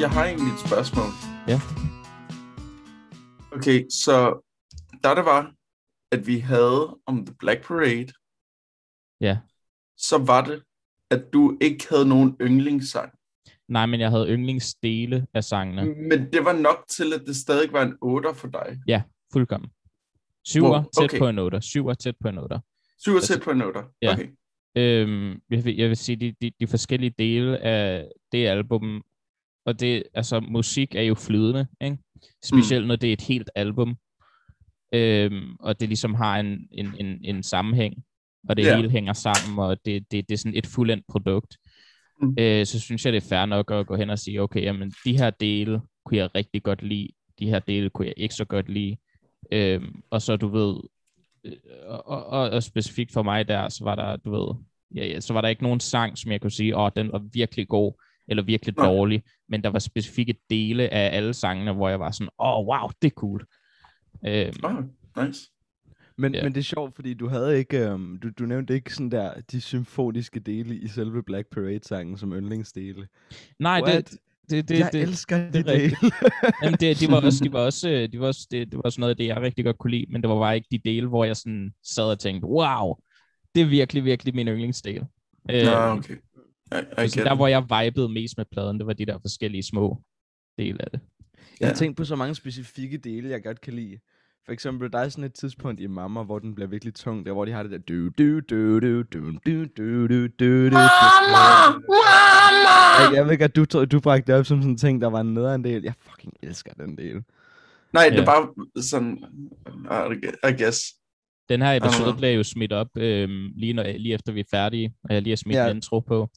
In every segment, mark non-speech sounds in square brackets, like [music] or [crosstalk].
jeg har egentlig et spørgsmål. Ja. Okay, så da det var, at vi havde om The Black Parade, Ja. så var det, at du ikke havde nogen yndlingssang. Nej, men jeg havde yndlingsdele af sangene. Men det var nok til, at det stadig var en 8 for dig. Fuldkommen. Syver Wow, tæt okay. på en otter. Syver tæt på en otter. Syv og Altså- tæt på en 8. Ja. Okay. Øhm, jeg, vil, jeg vil sige, de, de, de forskellige dele af det album, og det, altså musik er jo flydende, ikke? Specielt når det er et helt album, øhm, og det ligesom har en, en, en, en sammenhæng, og det Ja. hele hænger sammen, og det, det, det er sådan et fuldendt produkt. Mm. Øh, så synes jeg, det er fair nok at gå hen og sige, okay, jamen de her dele kunne jeg rigtig godt lide, de her dele kunne jeg ikke så godt lide, øhm, og så du ved, øh, og, og, og, og specifikt for mig der, så var der, du ved, ja, ja, så var der ikke nogen sang, som jeg kunne sige, åh, oh, den var virkelig god, eller virkelig dårlig, men der var specifikke dele af alle sangene, hvor jeg var sådan, åh, oh, wow, det er cool. Øhm, Oh, nice. Men, Ja. men det er sjovt, fordi du havde ikke, øhm, du, du nævnte ikke sådan der, de symfoniske dele i selve Black Parade-sangen som yndlingsdele. nej, What? det, det, det, jeg det, elsker det de dele. rigtigt. [laughs] Jamen, det, de var også, de var [laughs] også, øh, de var også det, det var også noget af det, jeg rigtig godt kunne lide, men det var bare ikke de dele, hvor jeg sådan sad og tænkte, wow, det er virkelig, virkelig min yndlingsdel. Øh, Ja, okay. I, I altså, get der, hvor jeg vibede mest med pladen, det var de der forskellige små dele af det. Jeg har Ja. tænkt på så mange specifikke dele, jeg godt kan lide. For eksempel, der er sådan et tidspunkt i Mamma, hvor den bliver virkelig tung, der hvor de har det der du du du du du du du du du du Mama! Mama! Jeg ved godt, du, du bragte det op som sådan en ting, der var en nederen del. Jeg fucking elsker den del. Nej, det er bare sådan, I guess. Den her episode bliver jo smidt op øhm, lige, når, lige efter vi er færdige, og jeg lige har smidt Ja. en intro på.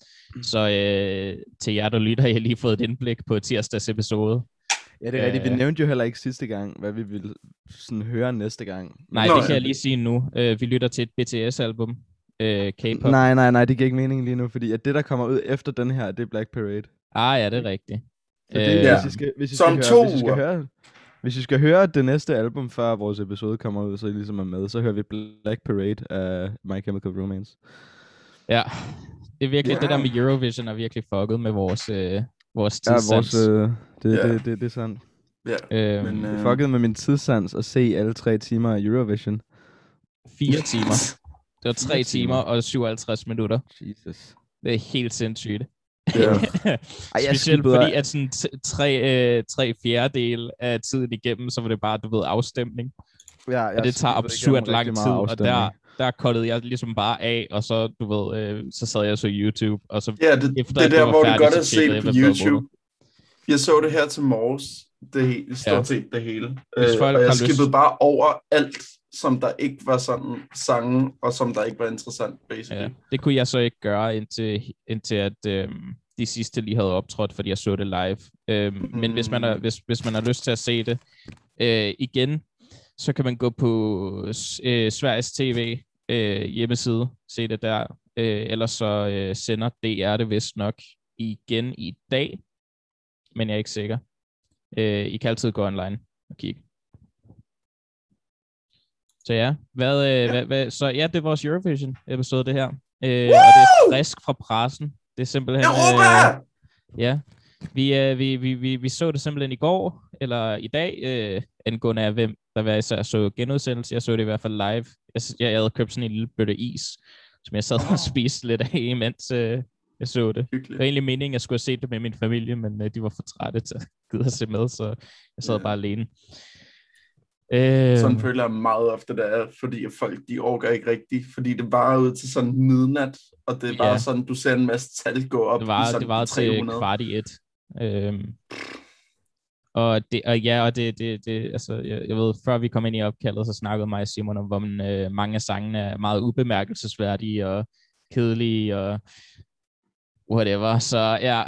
Så øh, til jer, der lytter, har jeg lige fået et indblik på tirsdags episode. Ja, det er rigtigt. Vi Øh. nævnte jo heller ikke sidste gang, hvad vi ville sådan høre næste gang. Nej, Nå, det kan jeg lige sige nu. Øh, vi lytter til et BTS-album. Øh, K-pop. Nej, nej, nej, det giver ikke mening lige nu, fordi at det, der kommer ud efter den her, det er Black Parade. Ah ja, det er rigtigt. Så det, Øh, øh, hvis I skal, hvis I Så om skal, høre, to hvis I skal uger. høre, hvis I skal høre det næste album, før vores episode kommer ud, så I ligesom er med, så hører vi Black Parade af My Chemical Romance. Ja, det er virkelig, Ja. det der med Eurovision er virkelig fucket med vores, øh, vores Ja, tidssans. vores, øh, det, Ja. det, det, det er sandt. Ja, øh, men, Det øh, fuckede med min tidssans at se alle tre timer af Eurovision. Fire timer. Det var tre timer timer. og 57 minutter. Jesus. Det er helt sindssygt. Ja. [laughs] Ej, Specielt skippede- fordi, at sådan tre, øh, tre fjerdedel af tiden igennem, så var det bare, du ved, afstemning. Ja, jeg Og det tager skippede absurd lang tid, og der, der kottede jeg ligesom bare af, og så, du ved, øh, så sad jeg så YouTube, og så Ja, det, Efter det er der, var hvor du færdigt, godt har set på YouTube. Jeg så det her til morges, det hele, stort Ja. set det hele. Hvis Øh, og jeg har lyst- skippede bare over alt, som der ikke var sådan sange, og som der ikke var interessant, basically. Ja, det kunne jeg så ikke gøre, indtil, indtil at øhm, de sidste lige havde optrådt, fordi jeg så det live. Øhm, mm. Men hvis man, har, hvis, hvis man har lyst til at se det øh, igen, så kan man gå på øh, Sveriges TV øh, hjemmeside, se det der. Øh, ellers så øh, sender DR det vist nok igen i dag, men jeg er ikke sikker. Øh, I kan altid gå online og kigge. Så ja, hvad, øh, Ja. Hvad, hvad, så ja, det er vores Eurovision episode det her. Øh, og det er frisk fra pressen. Det er simpelthen... Europa! Øh, ja, vi, øh, vi, vi, vi, vi så det simpelthen i går, eller i dag, øh, angående af hvem der hver især så genudsendelse. Jeg så det i hvert fald live. Jeg, jeg, havde købt sådan en lille bøtte is, som jeg sad og spiste lidt af, imens øh, jeg så det. Det var egentlig meningen, at jeg skulle have set det med min familie, men øh, de var for trætte til at gide at se med, så jeg sad Ja. bare alene. Øh, Sådan føler jeg meget ofte, det er, fordi folk, de orker ikke rigtigt, fordi det var ud til sådan midnat, og det er bare Ja. sådan, du ser en masse tal gå op det var, i sådan det var til 300. kvart i et. Øhm, og, det, og ja, og det, det, det altså, jeg, jeg ved, før vi kom ind i opkaldet, så snakkede mig og Simon om, hvor man, øh, mange af sangene er meget ubemærkelsesværdige og kedelige og whatever. Så ja,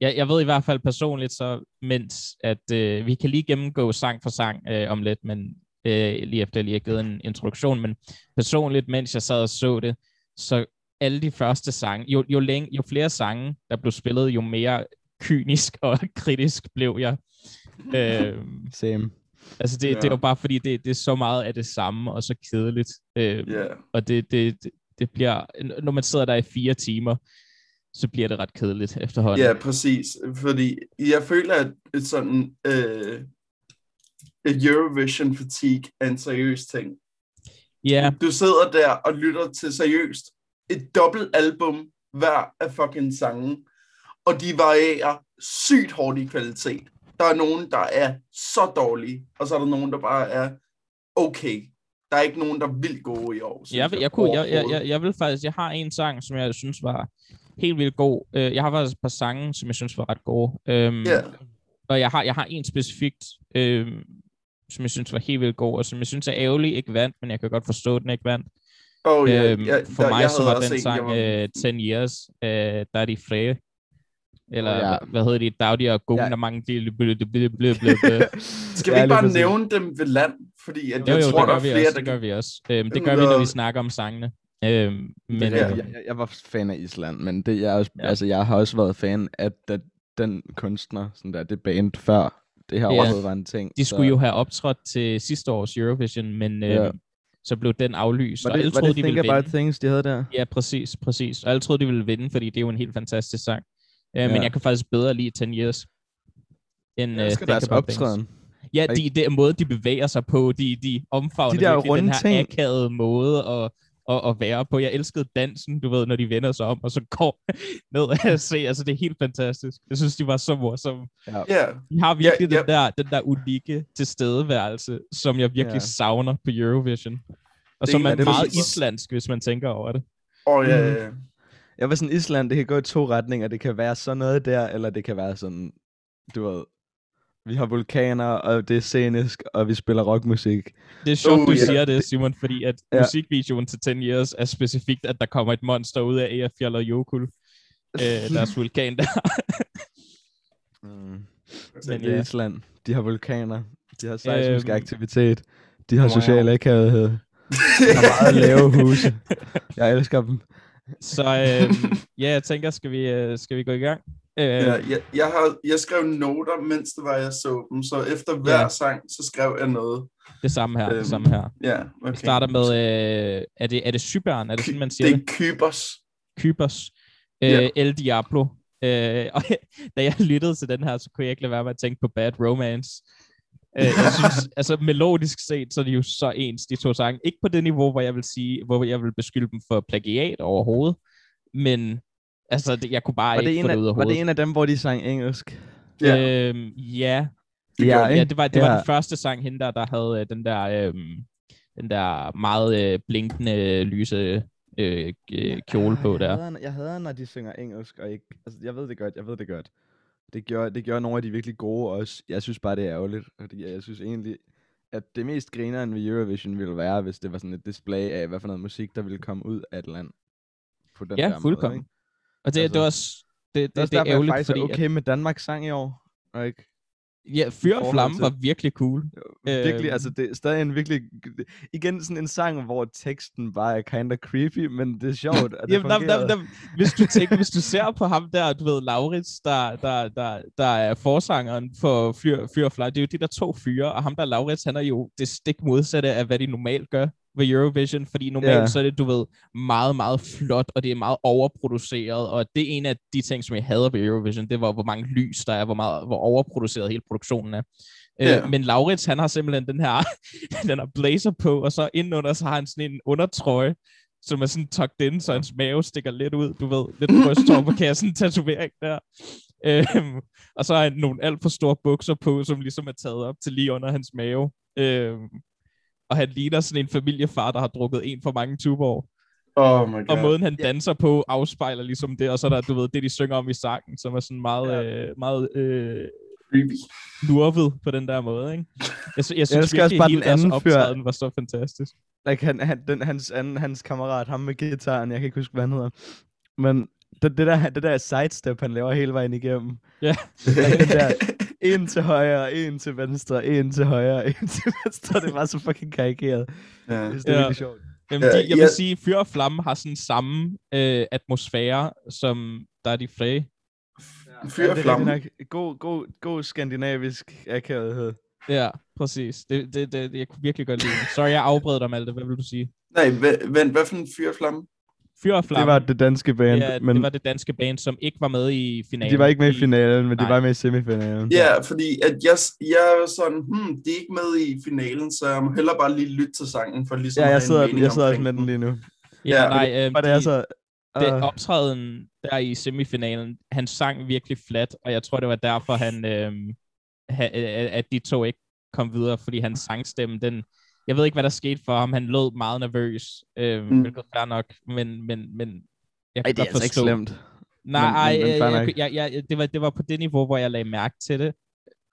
jeg, jeg ved i hvert fald personligt, så mens at øh, vi kan lige gennemgå sang for sang øh, om lidt, men øh, lige efter jeg lige har givet en introduktion, men personligt, mens jeg sad og så det, så alle de første sange, jo, jo, længe, jo flere sange, der blev spillet, jo mere kynisk og [laughs] kritisk blev jeg. Øh, Same. altså det, Ja. det er jo bare fordi, det, det er så meget af det samme, og så kedeligt. Øh, Ja, og det, det, det, det bliver, når man sidder der i fire timer, så bliver det ret kedeligt efterhånden. Ja, præcis. Fordi jeg føler, at et sådan øh, et Eurovision fatigue er en seriøs ting. ja Du sidder der og lytter til seriøst et dobbelt album hver af fucking sangen, og de varierer sygt hårdt i kvalitet. Der er nogen, der er så dårlige, og så er der nogen, der bare er okay. Der er ikke nogen, der er vildt gode i år. jeg, vil- jeg, kunne, jeg, jeg, jeg, jeg vil faktisk, jeg har en sang, som jeg synes var helt vildt god. Øh, Jeg har faktisk et par sange, som jeg synes var ret gode. Øhm, Ja, Og jeg har, jeg har en specifikt, øhm, som jeg synes var helt vildt god, og som jeg synes er ærgerlig ikke vandt, men jeg kan godt forstå, at den ikke vandt. oh, ja, øhm, ja, for der- mig jeg så var den en, sang var- øh, 10 Years, øh, der er de fræge. Eller Ja. ja. hvad hedder de? Daudi og Gungen, Ja. der mange de. [laughs] Skal vi ikke bare nævne dem ved land? Fordi at Jo, jeg jo, tror, det der gør er vi flere, også. der Det gør vi også. Øhm, det gør vi, når vi og- snakker om sangene. Øhm, men Men, øh, jeg, jeg, jeg var fan af Island, men det, jeg, også, Ja. altså, jeg har også været fan af da, den kunstner, sådan der, det band før det her Ja. overhovedet var en ting. de skulle jo have optrådt til sidste års Eurovision, men øh, Ja. så blev den aflyst. Var og alle det, var troede, det de Think ville About vinde. Things, de havde der? Ja, præcis, præcis. Og alle troede, de ville vinde, fordi det er jo en helt fantastisk sang. Øh, Men Ja. jeg kan faktisk bedre lide 10 Years. End, Jeg øh, elsker Think deres Things. optræden. Ja, Og de, det er måde, de bevæger sig på. De, de omfavner De der runde den her ting. akavede måde at, at, at være på. Jeg elskede dansen, du ved, når de vender sig om, og så går [laughs] ned og se. Altså, det er helt fantastisk. Jeg synes, de var så morsomme. Ja. Ja, De har virkelig Ja, den, der, den der unikke tilstedeværelse, som jeg virkelig Ja. savner på Eurovision. Og Det som er er meget det, islandsk, hvis man tænker over det. og ja, Mhm. Jeg var sådan, Island, det kan gå i to retninger. Det kan være sådan noget der, eller det kan være sådan, du ved, vi har vulkaner, og det er scenisk, og vi spiller rockmusik. Det er sjovt, Oh, du ja. siger det, Simon, fordi at Ja. musikvideoen til 10 Years er specifikt, at der kommer et monster ud af Eyjafjall og Jokul. Øh, [laughs] deres vulkan der. Mm. Men Det er ja. Island. De har vulkaner. De har seismisk Øhm, aktivitet. De har wow. social akavethed. De har meget lave [laughs] huse. Jeg elsker dem. Så øh, ja, jeg tænker, skal vi, øh, skal vi gå i gang? Øh, ja, jeg, jeg, har, jeg skrev noter, mens det var, jeg så dem, så efter hver Ja. sang, så skrev jeg noget. Det samme her, Øhm, det samme her. Ja, okay. Vi starter med, øh, er det, er det Cypern? Er det sådan, man siger det det? er Kybers. Kybers. Øh, Ja. El Diablo. Øh, [laughs] og da jeg lyttede til den her, så kunne jeg ikke lade være med at tænke på Bad Romance. Øh, jeg [laughs] synes, altså melodisk set, så er de jo så ens, de to sange. Ikke på det niveau, hvor jeg vil sige, hvor jeg vil beskylde dem for plagiat overhovedet, men altså, det, jeg kunne bare Var det, ikke en få af, det ud af var det hovedet. en af dem, hvor de sang engelsk? Ja. Øhm, ja, Det gjorde ja, det var, det var Ja. den første sang, hende der, der havde øh, den der, øhm, den der meget øh, blinkende, lyse øh, øh, kjole på jeg der. Hader, jeg hader, når de synger engelsk, og ikke... Altså, jeg ved det godt, jeg ved det godt. Det gjorde, det gjorde nogle af de virkelig gode også. Jeg synes bare, det er ærgerligt, fordi jeg synes egentlig, at det mest grineren ved Eurovision ville være, hvis det var sådan et display af, hvad for noget musik, der ville komme ud af et land. På den Ja, der fuldkommen. Måde, ikke? Og det, Altså, det er også, det, det, Det er det er derfor, jeg ærgerligt, faktisk fordi er okay. med Danmarks sang i år. Og ikke? ja, Fyr og Flamme til- var virkelig cool. Virkelig, Øhm. altså det er stadig en virkelig... Igen sådan en sang, hvor teksten bare er kinda creepy, men det er sjovt, at [laughs] det Jamen, fungerede. nam. Hvis, du tænker, hvis du ser på ham der, du ved, Laurits, der, der, der, der er forsangeren for Fyr, Fyr og Flamme, det er jo de der to fyre, og ham der Laurits, han er jo det stik modsatte af, hvad de normalt gør ved Eurovision, fordi normalt Ja. så er det, du ved, meget, meget flot, og det er meget overproduceret, og det er en af de ting, som jeg hader ved Eurovision, det var, hvor mange lys der er, hvor, meget, hvor overproduceret hele produktionen er. Ja. Øh, men Laurits, han har simpelthen den her, [laughs] den her blazer på, og så indenunder, så har han sådan en undertrøje, som er sådan tucked in, så hans mave stikker lidt ud, du ved, lidt brysthår på kassen, en tatovering der. Øhm, og så har han nogle alt for store bukser på, som ligesom er taget op til lige under hans mave. Øhm, og han ligner sådan en familiefar, der har drukket en for mange tuborg. Oh my god. Og måden han danser på afspejler ligesom det, og så er der, du ved, det de synger om i sangen, som er sådan meget, Ja. øh, meget øh, Creepy. lurvet på den der måde, ikke? Jeg, jeg synes også virkelig, bare hele den deres anden fyr. optræden var så fantastisk. like, han, han, den, hans, anden, hans kammerat, ham med gitaren, jeg kan ikke huske, hvad han hedder. Men det, det, der, det der sidestep, han laver hele vejen igennem. Ja. [laughs] Like, den der, en til højre, en til venstre, en til højre, [laughs] en til venstre. Det var så fucking karikeret. ja. Det er Ja. virkelig sjovt. Jamen, Ja, de, jeg vil jeg- sige, Fyr og Flamme har sådan samme øh, atmosfære, som der er de fræge. Fyr og det er flamme. rigtig nok. God, god, god skandinavisk akavethed. Ja, præcis. Det, det, det, jeg kunne virkelig godt lide det. Sorry, jeg afbrød dig, Malte. Hvad vil du sige? Nej, vent, vent, hvad for en fyr og flamme? Fyr og Det Flamme. var det danske band, ja, men det var det danske band, som ikke var med i finalen. de var ikke med i finalen, men de Nej. var med i semifinalen. Ja, fordi at jeg, jeg er sådan, hmm, de er ikke med i finalen, så jeg må hellere bare lige lytte til sangen, for ligesom Ja, jeg sidder, jeg sidder også med den lige nu. Ja, Ja, nej, øhm, Og det er de, så... det øh, optræden der i semifinalen, han sang virkelig flat, og jeg tror, det var derfor, han, øhm, ha, øh, at de to ikke kom videre, fordi hans sangstemme, den, jeg ved ikke, hvad der skete for ham. Han lød meget nervøs, øhm, Mm. hvilket er fair nok, men, men, men jeg kan Ej, det er godt altså ikke forstå. slemt. Nej, Men- ej, men- men øh, jeg, jeg, jeg, det, var, det var på det niveau, hvor jeg lagde mærke til det.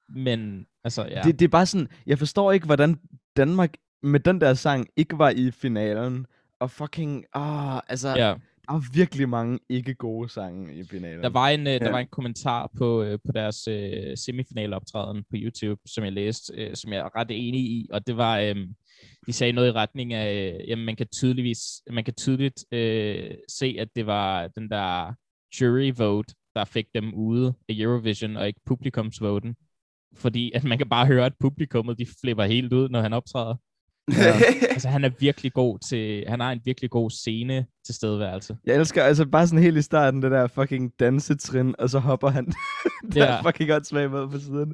Men, altså, ja. Det, det er bare sådan, jeg forstår ikke, hvordan Danmark med den der sang ikke var i finalen. Og fucking, ah, altså, ja. der er virkelig mange ikke gode sange i finalen. Der var en, øh, der Ja. var en kommentar på, øh, på deres øh, semifinaloptræden på YouTube, som jeg læste, øh, som jeg er ret enig i, og det var, øh, de sagde noget i retning af, øh, jamen man kan tydeligvis, man kan tydeligt øh, se, at det var den der jury vote, der fik dem ude af Eurovision, og ikke publikumsvoten. Fordi at man kan bare høre, at publikummet, de flipper helt ud, når han optræder. Ja. Altså han er virkelig god til, han har en virkelig god scene tilstedeværelse. Jeg elsker altså bare sådan helt i starten, det der fucking dansetrin, og så hopper han [laughs] der Ja. fucking godt svag med på siden.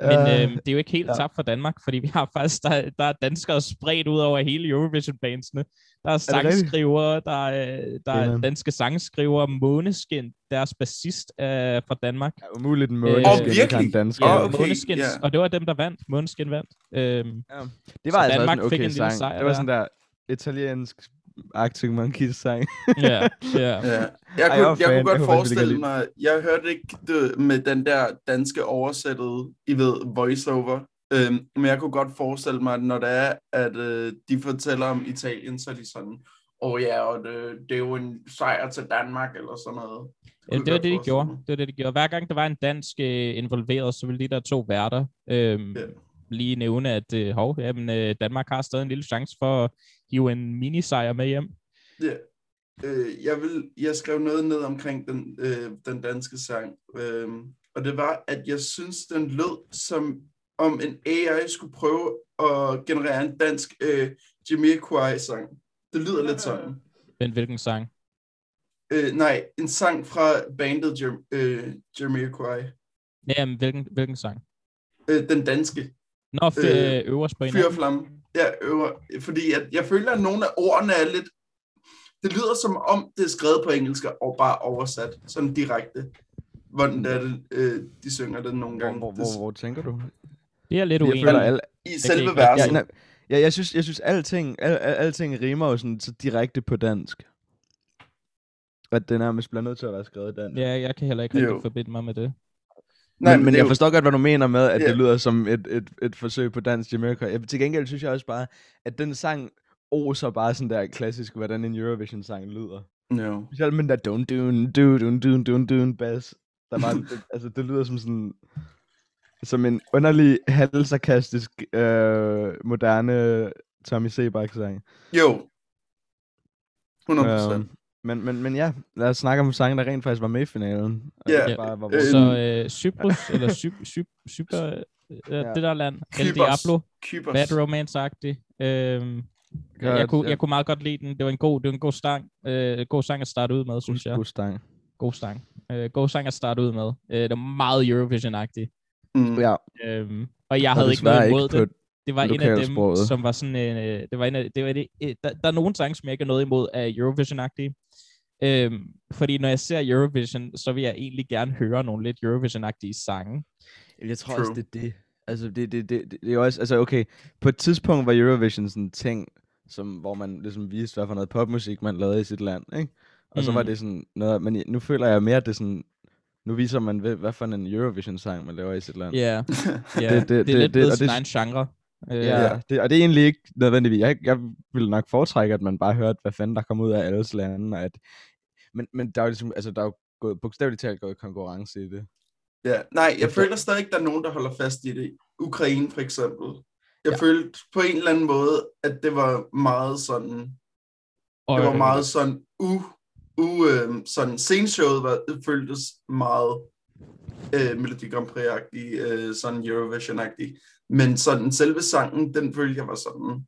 Men Øh, øh, det er jo ikke helt ja. ja. tabt for Danmark, fordi vi har faktisk, der, der er danskere spredt ud over hele Eurovision-bandsene. Der er det sangskrivere, der er, der er danske sangskrivere. Måneskin, deres bassist er fra Danmark. ja, umuligt en Øh, måde, Åh, at virkelig? dansk. Ja, oh, okay, Måneskins, ja. og det var dem, der vandt. Måneskin vandt. Øhm, Det Så var altså Danmark også en fik okay en lille sang. sejr det var der. sådan der italiensk Arctic Monkeys sang. [laughs] ja, ja. Ja. Jeg, Ej, kunne, jeg var jeg, fan. kunne Jeg godt faktisk forestille virkelig mig, jeg hørte ikke det med den der danske oversættede, I ved, voiceover, øhm, men jeg kunne godt forestille mig, når det er, at øh, de fortæller om Italien, så er de sådan, åh oh, ja, og det, det er jo en sejr til Danmark, eller sådan noget. Ja, det var jeg det, de gjorde. Det var det, de gjorde. Hver gang der var en dansk øh, involveret, så ville de der to værter øh, Ja. lige nævne, at øh, hov, jamen, øh, Danmark har stadig en lille chance for at hive en minisejr med hjem. Ja. Øh, jeg, vil, jeg skrev noget ned omkring den, øh, den danske sang, øh, og det var, at jeg synes, den lød som om en AI skulle prøve at generere en dansk øh, Jamiroquai-sang. Det lyder lidt sådan. Men hvilken sang? Øh, nej, en sang fra bandet Jam, øh, Jamiroquai. Jamen, hvilken, hvilken sang? Øh, den danske. Nå, f- øh, øverst på en Fyr og flamme. Ja, øver. Fordi at jeg føler, at nogle af ordene er lidt... Det lyder som om, det er skrevet på engelsk og bare oversat, sådan direkte. Hvordan det er det, øh, de synger det nogle Hvor, gange. hvor, Det- hvor, hvor tænker du? Det er lidt Jeg uenig. føler, alle, I selve ja, verset. nej, ja, jeg synes, jeg synes alting, al, al, alting rimer jo sådan så direkte på dansk. At det nærmest bliver nødt til at være skrevet dansk. Ja, jeg kan heller ikke rigtig forbinde mig med det. Nej, men, men jeg jo- forstår godt, hvad du mener med, at Ja. det lyder som et, et, et forsøg på dansk Jamaica. Jeg, til gengæld synes jeg også bare, at den sang oser bare sådan der klassisk, hvordan en Eurovision-sang lyder. Jo. Specielt med den der dun dun dun dun dun dun bass. Der var, det, altså det lyder som sådan, som en underlig, halvsarkastisk, øh, moderne Tommy Sebak-sang. Jo. 100%. Øhm, men, men, men ja, lad os snakke om sangen, der rent faktisk var med i finalen. Ja, ikke bare var øh, Så øh, Cyprus, [laughs] eller Cy- Cy- Cypr, øh, Ja. det der land, El Kypros. Diablo, Kypros. Bad Romance-agtig. Øhm, Godt, jeg, kunne, ja. jeg kunne meget godt lide den. Det var en god, det var en god sang. Øh, god sang at starte ud med, synes jeg. God stang. God sang. Øh, god sang at starte ud med. Øh, det var meget Eurovision-agtig. Mm. Ja, Øhm, og jeg og havde ikke noget imod på det. Det var en af dem, lokalsproget. som var sådan en, øh, det var en af, det var en, øh, der, der er nogle sange, som jeg ikke har noget imod af Eurovision-agtige. Øhm, fordi når jeg ser Eurovision, så vil jeg egentlig gerne høre nogle lidt Eurovision-agtige sange. Jeg tror True. også, det er det. Altså, det, det, det, det, det er jo også, altså okay, på et tidspunkt var Eurovision sådan en ting, som, hvor man ligesom viste, hvad for noget popmusik man lavede i sit land, ikke? Og så var Mm. det sådan noget, men nu føler jeg mere, at det er sådan, nu viser man, hvad, hvad for en Eurovision-sang man laver i sit land. Ja, yeah. yeah. Det- det, det- det, det, er det- lidt det- blevet sin det- egen genre. Øh, Ja, det, og det er egentlig ikke nødvendigvis. Jeg, jeg ville nok foretrække, at man bare hørte, hvad fanden der kom ud af alles lande. Og at, men, men der er jo ligesom, altså der er jo gået, bogstaveligt talt gået konkurrence i det. Ja, nej, jeg Efter- føler stadig ikke, der er nogen, der holder fast i det. Ukraine for eksempel. Jeg Ja. følte på en eller anden måde, at det var meget sådan, og, det var meget sådan, u, u øh, sådan, sceneshowet var, det føltes meget øh, Melodi Grand Prix-agtig, øh, sådan Eurovision-agtig. Men sådan selve sangen, den følte jeg var sådan,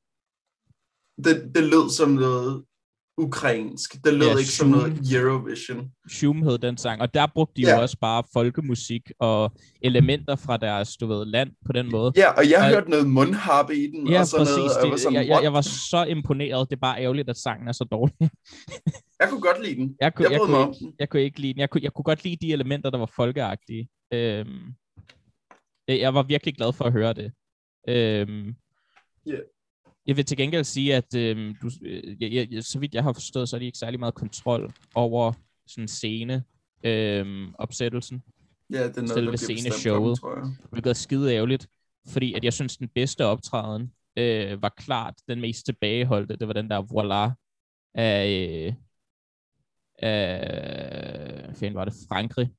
det, det lød som noget ukrainsk. Det lød Ja, ikke som noget. Eurovision. Shum hed den sang, og der brugte de Ja. jo også bare folkemusik og elementer fra deres, du ved, land på den måde. Ja, og jeg Og- hørte noget mundharpe i den, Ja, og sådan præcis. noget. og Jeg var, sådan, jeg, jeg, jeg var så imponeret. Det er bare ærgerligt, at sangen er så dårlig. [laughs] jeg kunne godt lide den. Jeg kunne, Jeg jeg, kunne ikke, jeg kunne ikke lide den. Jeg kunne, jeg kunne godt lide de elementer, der var folkeagtige. Øhm, jeg jeg var virkelig glad for at høre det. Øhm, Ja. Jeg vil til gengæld sige, at øhm, du, øh, jeg, jeg, så vidt jeg har forstået, så er de ikke særlig meget kontrol over sådan scene øhm, opsættelsen, Ja, det er noget, selve sceneshowet. hvilket er skide ærgerligt, fordi at jeg synes, den bedste optræden øh, var klart den mest tilbageholdte. Det var den der Voila af, øh, af fanden var det, Frankrig.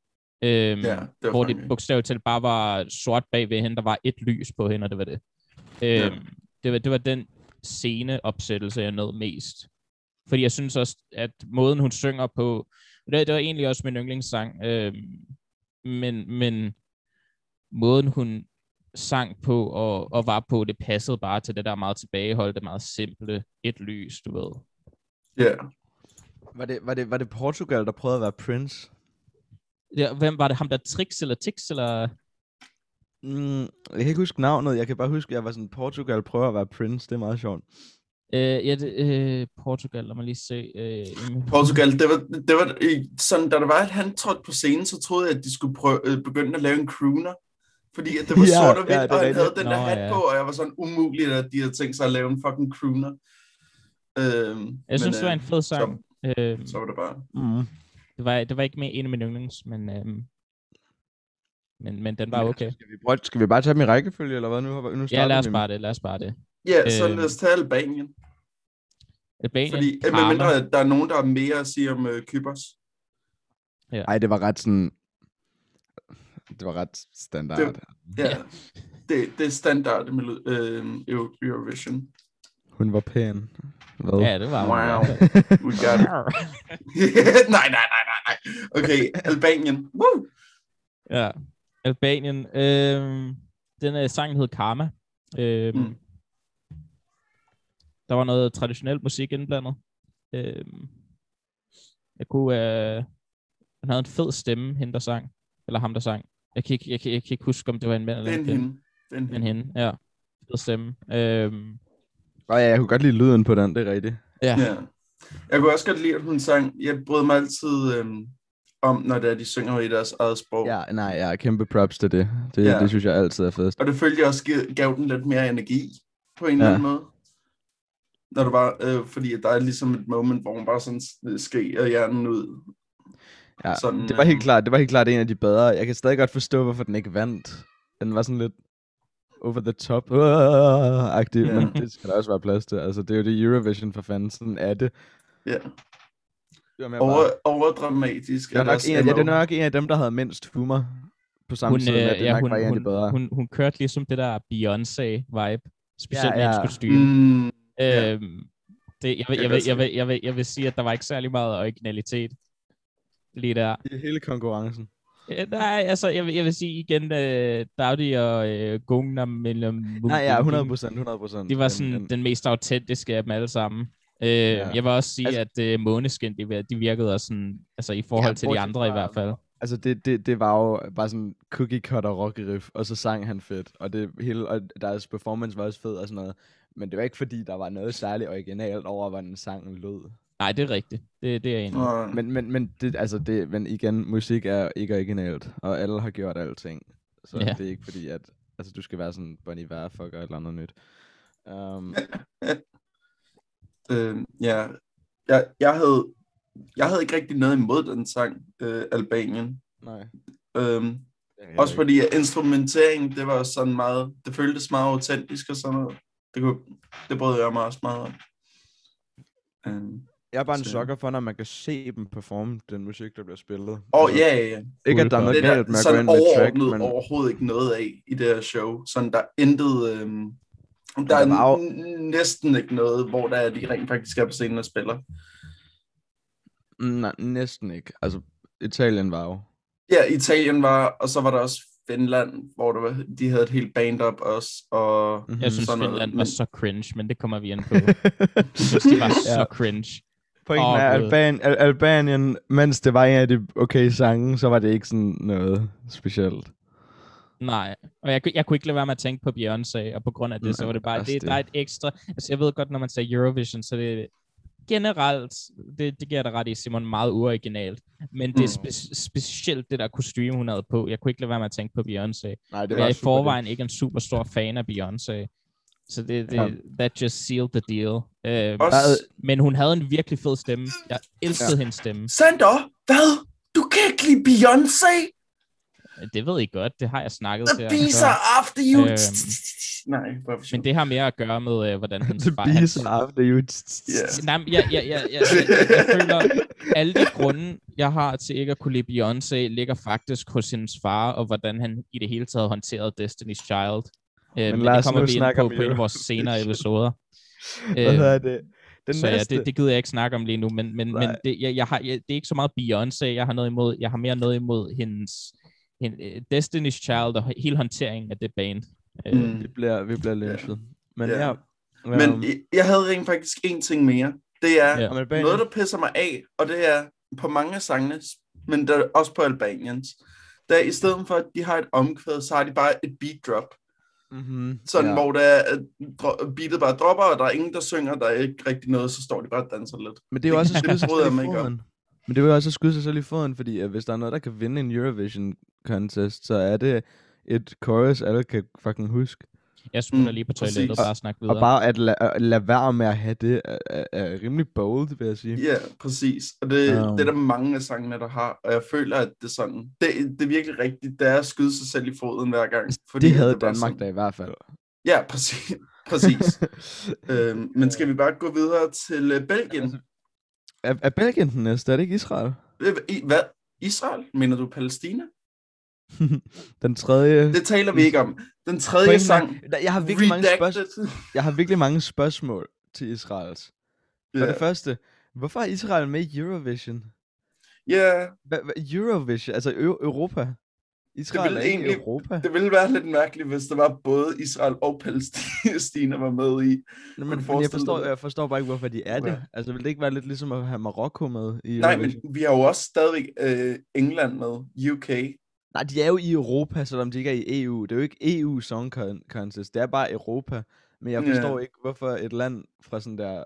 Øhm, Ja, det hvor det bogstaveligt talt bare var sort bag ved hende, der var et lys på hende, og det var det. Øhm, Ja. det, var, det var den sceneopsættelse, jeg nåede mest. Fordi jeg synes også, at måden hun synger på, det, det var egentlig også min yndlingssang, øhm, men, men måden hun sang på og, og var på, det passede bare til det der meget tilbageholdte, meget simple, et lys, du ved. Ja. Var det, var, det, var det Portugal, der prøvede at være Prince? Ja, hvem var det? Ham der Trix eller Tix? Eller... Mm, jeg kan ikke huske navnet. Jeg kan bare huske, at jeg var sådan, Portugal prøver at være Prince. Det er meget sjovt. Øh, ja, det, øh, Portugal, lad mig lige se. Øh, Portugal, det var, det var i- sådan, da der var, at han trådte på scenen, så troede jeg, at de skulle prøve, øh, begynde at lave en crooner. Fordi at det var [laughs] Ja, sort og hvidt, ja, og han rigtigt. havde den der Nå, hat ja. på, og jeg var sådan umuligt, at de havde tænkt sig at lave en fucking crooner. Øhm, jeg synes, det var en fed så, sang. Øh, så var det bare. Mm. Det, var, det var ikke med en af mine yndlings, men, øh, men, men den var okay. Skal vi, prøve, skal vi bare tage dem i rækkefølge, eller hvad? Nu, har- nu Ja, starter lad os bare det, lad os bare det. Ja, så Øhm, lad os tage Albanien. Albanien, Fordi, øh, Karma. medmindre at der er nogen, der har mere at sige om øh, Kypros. Ej, det var ret sådan... Det var ret standard. Det- Ja, det, det er standard med øh, Euro- Eurovision. Hun var pæn. Hvad? Ja, det var hun. Wow. We got it. [laughs] nej, nej, nej, nej, nej. Okay, Albanien. Woo! Ja, Albanien. Øh, den øh, sang hed Karma. Øh, Mm. Der var noget traditionel musik indblandet. Øh, jeg kunne... Øh, han havde en fed stemme, hende der sang. Eller ham der sang. Jeg kan ikke, jeg kan, jeg kan ikke huske, om det var en mand eller er en kvinde. hende. Det en Men hende. hende, ja. Fed stemme. Øh, Åh ja, jeg kunne godt lide lyden på den, det er rigtigt. ja. Ja. Jeg kunne også godt lide, at hun sang, jeg brød mig altid øhm, om, når det er, de synger i deres eget sprog. Ja, nej, ja, kæmpe props til det. Det, Ja. det synes jeg altid er fedest. Og det følte jeg også gav- gav den lidt mere energi, på en Ja. eller anden måde. Når du bare, øh, fordi at der er ligesom et moment, hvor hun bare sådan skriger hjernen ud. Ja, Sådan, det var helt øh, klart, det var helt klart en af de bedre. Jeg kan stadig godt forstå, hvorfor den ikke vandt. Den var sådan lidt over the top uh, agtig, Ja. men det skal der også være plads til. Altså, det er jo det Eurovision for fanden, sådan er det. Ja. Det var mere Over, bare, overdramatisk. det, er nok en af, ja, det er nok en af dem, der havde mindst humor på samme Hun, tid, med, øh, det ja, nok hun, var en af de hun, bedre. hun, hun kørte ligesom det der Beyoncé-vibe. Specielt Ja, ja, ja. med ja. hendes kostyme. Mm, Ja. Øhm, det, jeg, vil, Jeg vil, jeg, vil, jeg, vil, jeg vil sige, at der var ikke særlig meget originalitet lige der. I hele konkurrencen. Øh, nej, altså, jeg vil, jeg vil sige igen, øh, Daudi og øh, Gungnam mellem... Nej, ja, 100 procent, 100 procent. De var sådan den mest autentiske af dem alle sammen. Øh, Ja. Jeg vil også sige, Altså- at øh, Måneskin, de, de virkede også sådan, altså i forhold Ja, til de andre i fra- hvert fald. Altså, det, det, det var jo bare sådan cookie cutter rock riff, og så sang han fedt, og det hele, og deres performance var også fed og sådan noget. Men det var ikke fordi, der var noget særligt originalt over, hvordan sangen lød. Nej, det er rigtigt. Det, det er og, Men, men, men, det, altså det, men igen, musik er ikke originalt, og alle har gjort alting. Så Ja. det er ikke fordi, at altså, du skal være sådan Bon Iver for at gøre et eller andet nyt. Um, [laughs] øh, ja, jeg, jeg, havde, jeg havde ikke rigtig noget imod den sang, øh, Albanien. nej. Øhm, også ikke. fordi at instrumenteringen, det var sådan meget, det føltes meget autentisk og sådan noget. Det, kunne, det brød jeg mig også meget om. Øhm, Jeg er bare en så- sukker for, når man kan se dem performe den musik, der bliver spillet. og Altså, ja, ja, ja. Ikke, at der er noget Det er galt der med at gå ind med track, men overhovedet ikke noget af i det her show. Sådan, der er intet... Øhm, der der er var n- næsten ikke noget, hvor der er, de rent faktisk er på scenen og spiller. mm, nej, næsten ikke. Altså, Italien var jo. Ja, Italien var, og så var der også Finland, hvor der var, de havde et helt band op også, og Mhm. Jeg synes, sådan noget, Finland var men- så cringe, men det kommer vi ind på. [laughs] Jeg synes, de var Ja. så cringe. Pointen Åh, er. Alban, Al- Albanien, mens det var en af de okay sange, så var det ikke sådan noget specielt. Nej, og jeg, kunne- jeg kunne ikke lade være med at tænke på Beyoncé, og på grund af det, så Nej, var det bare, også det, det. der er et ekstra, altså jeg ved godt, når man siger Eurovision, så det er generelt, det, det giver dig ret i, Simon, meget uoriginalt, men det er spe- specielt det der kostume, hun havde på. Jeg kunne ikke lade være med at tænke på Beyoncé. Nej, det Jeg er i forvejen ikke en super stor fan af Beyoncé, så det, det Ja. that just sealed the deal. Uh, Også, men hun havde en virkelig fed stemme. Jeg elskede ja. hendes stemme. Sander, hvad? Du kan ikke lide Beyoncé? Det ved I godt, det har jeg snakket til The bees are after you. Øhm, Nej, Men det har mere at gøre med, øh, hvordan hendes The far... bees are after you. Ja. Nej, men jeg, jeg, jeg, jeg, jeg, jeg føler, alle de grunde, jeg har til ikke at kunne lide Beyoncé, ligger faktisk hos hendes far, og hvordan han i det hele taget håndterede Destiny's Child. Øh, men lad det kommer vi ind snakke på om på en af vores senere [laughs] episoder. Hvad Øh, hedder det? Den så ja, næste. det, det gider jeg ikke snakke om lige nu, men, men, men det, jeg, jeg har, jeg, det er ikke så meget Beyoncé, jeg har noget imod, jeg har mere noget imod hendes, hen, øh, Destiny's Child og hele håndteringen af det band. Øh, Mm. Vi bliver, vi bliver lynchet. Men Ja. ja. Men jeg- jeg havde rent faktisk en ting mere. Det er Ja. noget, der pisser mig af, og det er på mange af sangene, men der, også på Albaniens. Der i stedet for, at de har et omkvæd, så har de bare et beat drop. Mm-hmm. Sådan, ja. hvor der er, dro- beatet bare dropper, og der er ingen, der synger, der er ikke rigtig noget, så står de bare og danser lidt. Men det er jo også at skyde sig selv i foden. Men det er jo også at skyde sig selv i foden, fordi at hvis der er noget, der kan vinde en Eurovision contest, så er det et chorus, alle kan fucking huske. Jeg smutter Mm, lige på toilettet og bare snakke videre. Og bare at, la- at lade være med at have det, er, er, rimelig bold, vil jeg sige. Ja, præcis. Og det, Um. det er der mange af sangene, der har. Og jeg føler, at det er sådan, det, det er virkelig rigtigt, det er at skyde sig selv i foden hver gang. Fordi det havde var Danmark sådan- da i hvert fald. Ja, præcis. [laughs] præcis. øhm, [laughs] men skal vi bare gå videre til uh, Belgien? Altså, er, er Belgien den næste? Er det ikke Israel? Øh, I, hvad? Israel? Mener du Palæstina? [laughs] den tredje... Det taler vi ikke om. Den tredje Pointen sang, Jeg har virkelig mange spørgsmål. [laughs] Jeg har virkelig mange spørgsmål til Israels. For Ja. det første, hvorfor er Israel med i Eurovision? Ja, hva, Eurovision, altså Europa. Israel ville er egentlig- Europa. det ville være lidt mærkeligt, hvis der var både Israel og Palæstina var med i. Men, du men jeg, forstår, det? jeg forstår bare ikke, hvorfor de er det. Ja. Altså, vil det ikke være lidt ligesom at have Marokko med i Nej, men Eurovision? vi har jo også stadigvæk øh, England med, UK. Nej, de er jo i Europa, selvom de ikke er i EU. Det er jo ikke EU Song Con- Contest, det er bare Europa. Men jeg forstår ikke, hvorfor et land fra sådan der...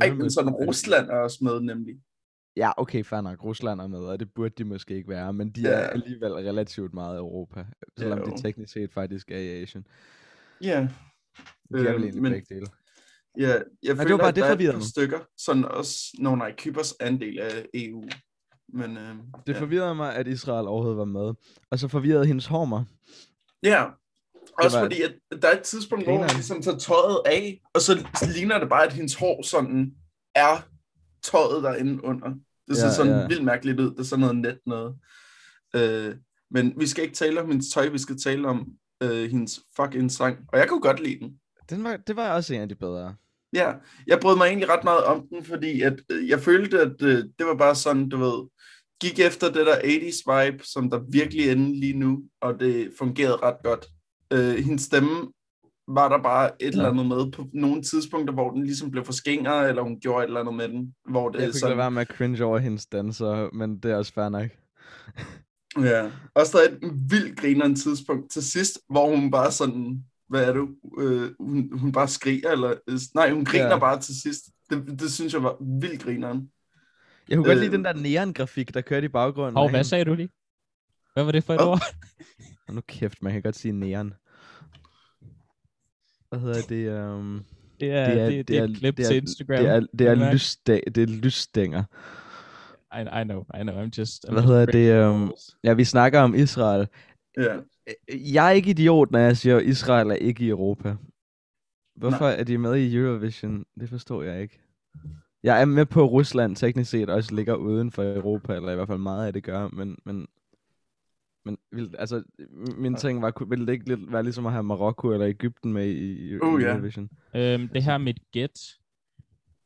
Ej, men sådan Rusland er også med, nemlig. Ja, okay, fair nok. Rusland er med, og det burde de måske ikke være, men de Ja. er alligevel relativt meget i Europa, selvom jo. de teknisk set faktisk er i Asien. Ja, De er vel Øhm, egentlig men- begge dele. ja jeg var føler, bare at det der er et stykker, sådan også, når nej, Kypros er en del af EU. Men, øh, Det ja. forvirrede mig, at Israel overhovedet var med. Og så forvirrede hendes hår mig. Ja, også var- fordi, at der er et tidspunkt, hvor hun ligesom tager tøjet af, og så ligner det bare, at hendes hår sådan er tøjet derinde under. Det ser Ja, sådan ja. vildt mærkeligt ud. Det er sådan noget net noget. Øh, men vi skal ikke tale om hendes tøj, vi skal tale om øh, hendes fucking sang. Og jeg kunne godt lide den. Den var, det var også en af de bedre. Ja, jeg brød mig egentlig ret meget om den, fordi at, øh, jeg følte, at øh, det var bare sådan, du ved, gik efter det der 80's vibe, som der virkelig er lige nu, og det fungerede ret godt. Øh, hendes stemme var der bare et eller andet med på nogle tidspunkter, hvor den ligesom blev for skinger, eller hun gjorde et eller andet med den, hvor det Jeg kunne ikke sådan, være med at cringe over hendes danser, men det er også fair nok. ja. Og så er et vildt grinerende tidspunkt til sidst, hvor hun bare sådan, hvad er du, øh, hun, hun bare skriger, eller, øh, nej, hun griner Ja. bare til sidst. Det, det synes jeg var vildt grineren. Jeg kunne godt Øh. lide den der neon-grafik, der kørte i baggrunden. Hov, af hvad sagde du lige? Hvad var det for et Hvad? ord? Hold nu kæft, man kan godt sige neon. Hvad hedder det? Um... Det er, det er, det, det er et klip det er, til Instagram. Det er, det er, lysstæ, det er lysstænger. I, I know, I know, I'm just... I'm Hvad hedder det, rules. Ja, vi snakker om Israel. Ja. Jeg er ikke idiot, når jeg siger, at Israel er ikke i Europa. Hvorfor Nej. er de med i Eurovision? Det forstår jeg ikke. Jeg er med på, at Rusland teknisk set også ligger uden for Europa, eller i hvert fald meget af det gør, men, men, men vil, altså, min ting var, ville det ikke lidt være ligesom at have Marokko eller Ægypten med i, i Uh, ja. Eurovision? Øhm, det her er mit gæt.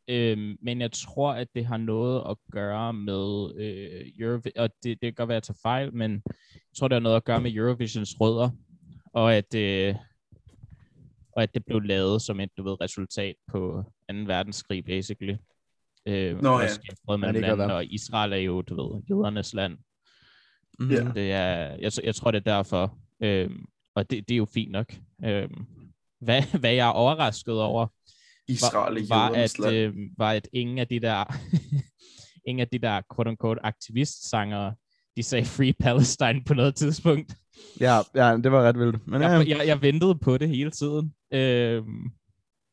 Øhm, men jeg tror, at det har noget at gøre med øh, Eurovision, og det, det kan godt være, at jeg tager fejl, men jeg tror, det har noget at gøre med Eurovisions rødder, og at, øh, og at det blev lavet som et, du ved, resultat på 2. verdenskrig, basically. Øh, Nå, og ja. mellem det være. og Israel er jo, du ved, jødernes land. Mm. Ja. Det er, jeg, jeg tror, det er derfor. Øhm, og det, det er jo fint nok. Øhm, hvad, [laughs] hvad jeg er overrasket over, Israel var, var, at, land. øh, var, at ingen af de der, [laughs] ingen af de der quote-unquote aktivist-sangere, de sagde Free Palestine på noget tidspunkt. Ja, ja, det var ret vildt. Men ja, Jeg, jeg, jeg ventede på det hele tiden. Øhm,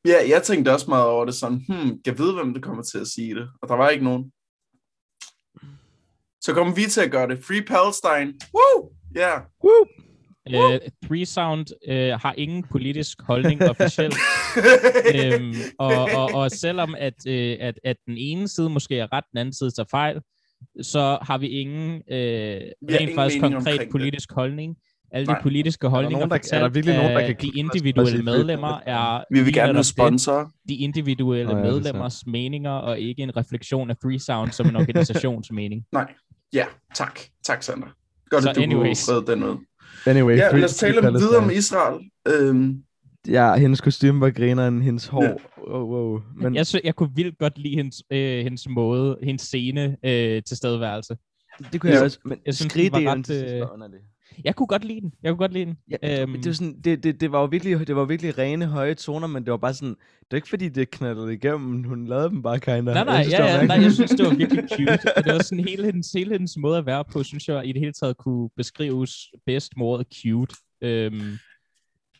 Ja, jeg tænkte også meget over det sådan, hmm, jeg ved, hvem der kommer til at sige det. Og der var ikke nogen. Så kommer vi til at gøre det. Free Palestine. Woo! Ja. Yeah. Øh, Three Sound øh, har ingen politisk holdning officielt. [laughs] øhm, og, og, og selvom at, øh, at, at den ene side måske er ret, den anden side tager fejl, så har vi ingen øh, rent ingen faktisk mening konkret omkring det. politisk holdning. Alle Nej. de politiske holdninger nogen, der- er fortalt der virkelig nogen, der af kan de individuelle medlemmer er Vi vil gerne have det, sponsorer. de individuelle Nå ja, er medlemmers meninger, og ikke en refleksion af Free Sound som en [laughs] organisationsmening. Nej. Ja, tak. Tak, Sander. Godt, Så at du anyways. kunne den ud. anyway. Ja, lad os tale om videre om. Israel. Øhm, Ja, hendes kostume var grineren, hendes hår. Ja. Wow, wow. Men Jeg, sy- jeg kunne vildt godt lide hendes, øh, hendes måde, hendes scene øh, tilstedeværelse. det kunne jeg Jo. også. Men Jeg synes, den var ret, til sidst øh, var underlig. Jeg kunne godt lide den. Jeg kunne godt lide den. Ja, Øhm, det, var sådan, det, det, det, var jo virkelig, det var virkelig rene, høje toner, men det var bare sådan, det var ikke fordi, det knaldede igennem, hun lavede dem bare kinder. Nej, nej, Jeg synes, det ja, var ja, nej, jeg synes, det var [laughs] virkelig cute. Og det var sådan hele hendes, hele hendes måde at være på, synes jeg i det hele taget kunne beskrives bedst ordet cute. Øhm,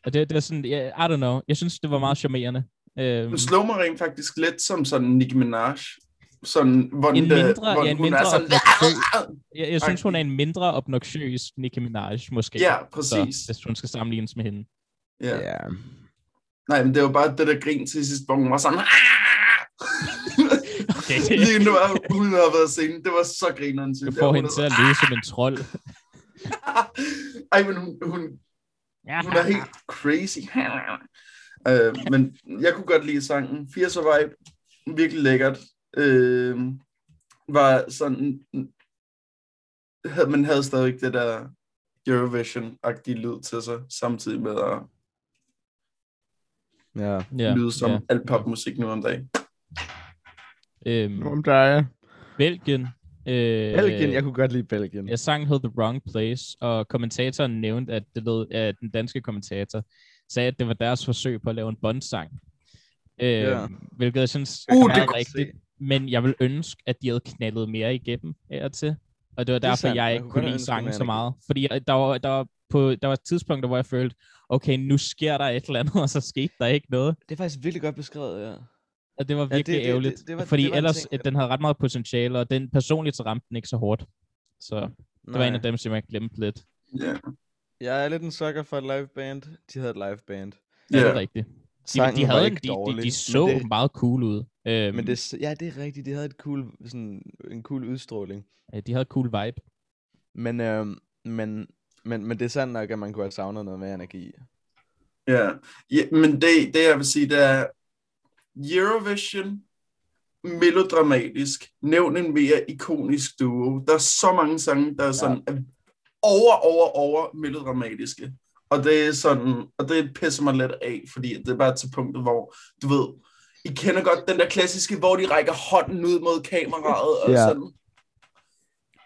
og det, det er sådan, yeah, I don't know, jeg synes, det var meget charmerende. Øhm, Hun slår mig rent faktisk lidt som sådan Nicki Minaj. Sådan, hvor En den, mindre- hvor ja, en hun mindre er sådan, obnoxiøs. [laughs] jeg, jeg synes, hun er en mindre obnoxiøs Nicki Minaj, måske. Ja, Så, præcis. hvis hun skal sammenlignes med hende. Ja. Ja. Nej, men det var bare det der grin til sidst, hvor hun var sådan... [laughs] Okay, [laughs] Lige nu er hun har været scenen. Det var så grineren, du får hende til at lyde som en trold. Ej, men hun, hun, hun er helt crazy. øh, men jeg kunne godt lide sangen. 80'er vibe. Virkelig lækkert. Øh, var sådan... Havde, man havde stadig det der Eurovision-agtige lyd til sig, samtidig med at Ja. ja, lyde som ja. alt popmusik nu om dagen. Øhm, Om der er. Belgien. Øh, Belgien, jeg kunne godt lide Belgien. Jeg sang hed The Wrong Place, og kommentatoren nævnte, at, det lød, at den danske kommentator sagde, at det var deres forsøg på at lave en bondsang. Øh, Ja. Hvilket jeg synes Uh, er det rigtigt. Men jeg vil ønske, at de havde knaldet mere igennem af og til. Og det var Det er derfor, sandt. jeg Jeg ikke kunne kunne lide sangen så meget. Fordi der var, der var, på, der var tidspunkter, hvor jeg følte, okay, nu sker der et eller andet, [laughs] og så skete der ikke noget. Det er faktisk virkelig godt beskrevet, ja. Og det var det- virkelig det- det- ærgerligt. det var- fordi det var ellers, ting, den havde ret meget potentiale, og den personligt så ramte den ikke så hårdt. Så det var en af dem, som jeg glemte lidt. Ja. Jeg er lidt en sucker for et live band. De havde et live band. Ja, det Ja. er rigtigt. De, Sangen de, var havde en, ikke de, dårlig, de, de så det- meget cool ud. Øhm, Men det, ja, det er rigtigt. De havde et cool, sådan, en cool udstråling. ja, de havde cool vibe. Men, øh, men, men, men det er sandt nok, at man kunne have savnet noget mere energi. Ja, ja men det, det jeg vil sige, det er Eurovision, melodramatisk, nævn en mere ikonisk duo. Der er så mange sange, der er sådan ja. over, over, over melodramatiske. Og det er sådan, og det pisser mig lidt af, fordi det er bare til punktet, hvor, du ved, I kender godt den der klassiske, hvor de rækker hånden ud mod kameraet, og Ja. sådan.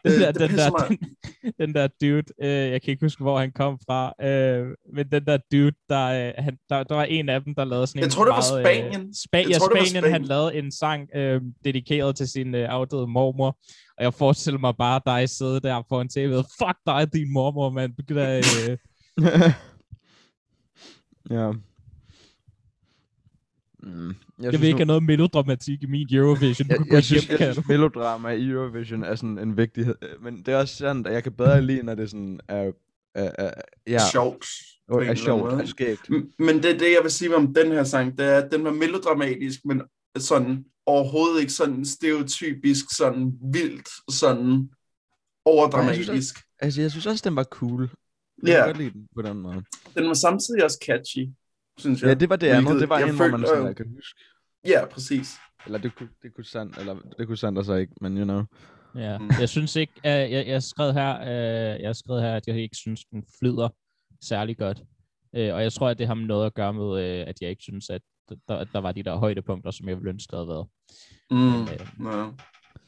Den Øh, der, det den, der, mig- den, den der dude, øh, jeg kan ikke huske, hvor han kom fra, øh, men den der dude, der, øh, han, der, der var en af dem, der lavede sådan Jeg en tror, det var meget, Spanien. Øh, Spa- Jeg ja, tror, det var Spanien, han Spanien. lavede en sang øh, dedikeret til sin øh, afdøde mormor, og jeg forestiller mig bare dig sidde der foran tv'et, fuck dig, din mormor, mand, du kan da, øh, [laughs] ja. Mm. Jeg, jeg vil ikke have noget melodramatik i min Eurovision, jeg, jeg, synes, jeg synes, [laughs] melodrama i Eurovision er sådan en vigtighed. Men det er også sådan, at jeg kan bedre lide, når det sådan er, er, er, ja, Sjovt. en er eller sjovt måde. skægt. Men det er det, jeg vil sige om den her sang, det er, at den var melodramatisk, men sådan overhovedet ikke sådan stereotypisk, sådan vildt, sådan overdramatisk. Altså, jeg synes også, den var cool. Jeg Ja. kan godt lide den på den måde. Den var samtidig også catchy, synes jeg. Ja, det var det andet. Det var jeg en, hvor man følte, sådan, øh, jeg kan huske. Ja, præcis. Eller det kunne, det kunne sandt, eller det kunne sandt så ikke, men you know. Ja, Mm. jeg synes ikke, uh, jeg, jeg har skrevet her, uh, jeg har skrevet her, at jeg ikke synes, den flyder særlig godt. Uh, og jeg tror, at det har noget at gøre med, uh, at jeg ikke synes, at der, der var de der højdepunkter, som jeg ville ønske, der havde været. Mm. Ja. men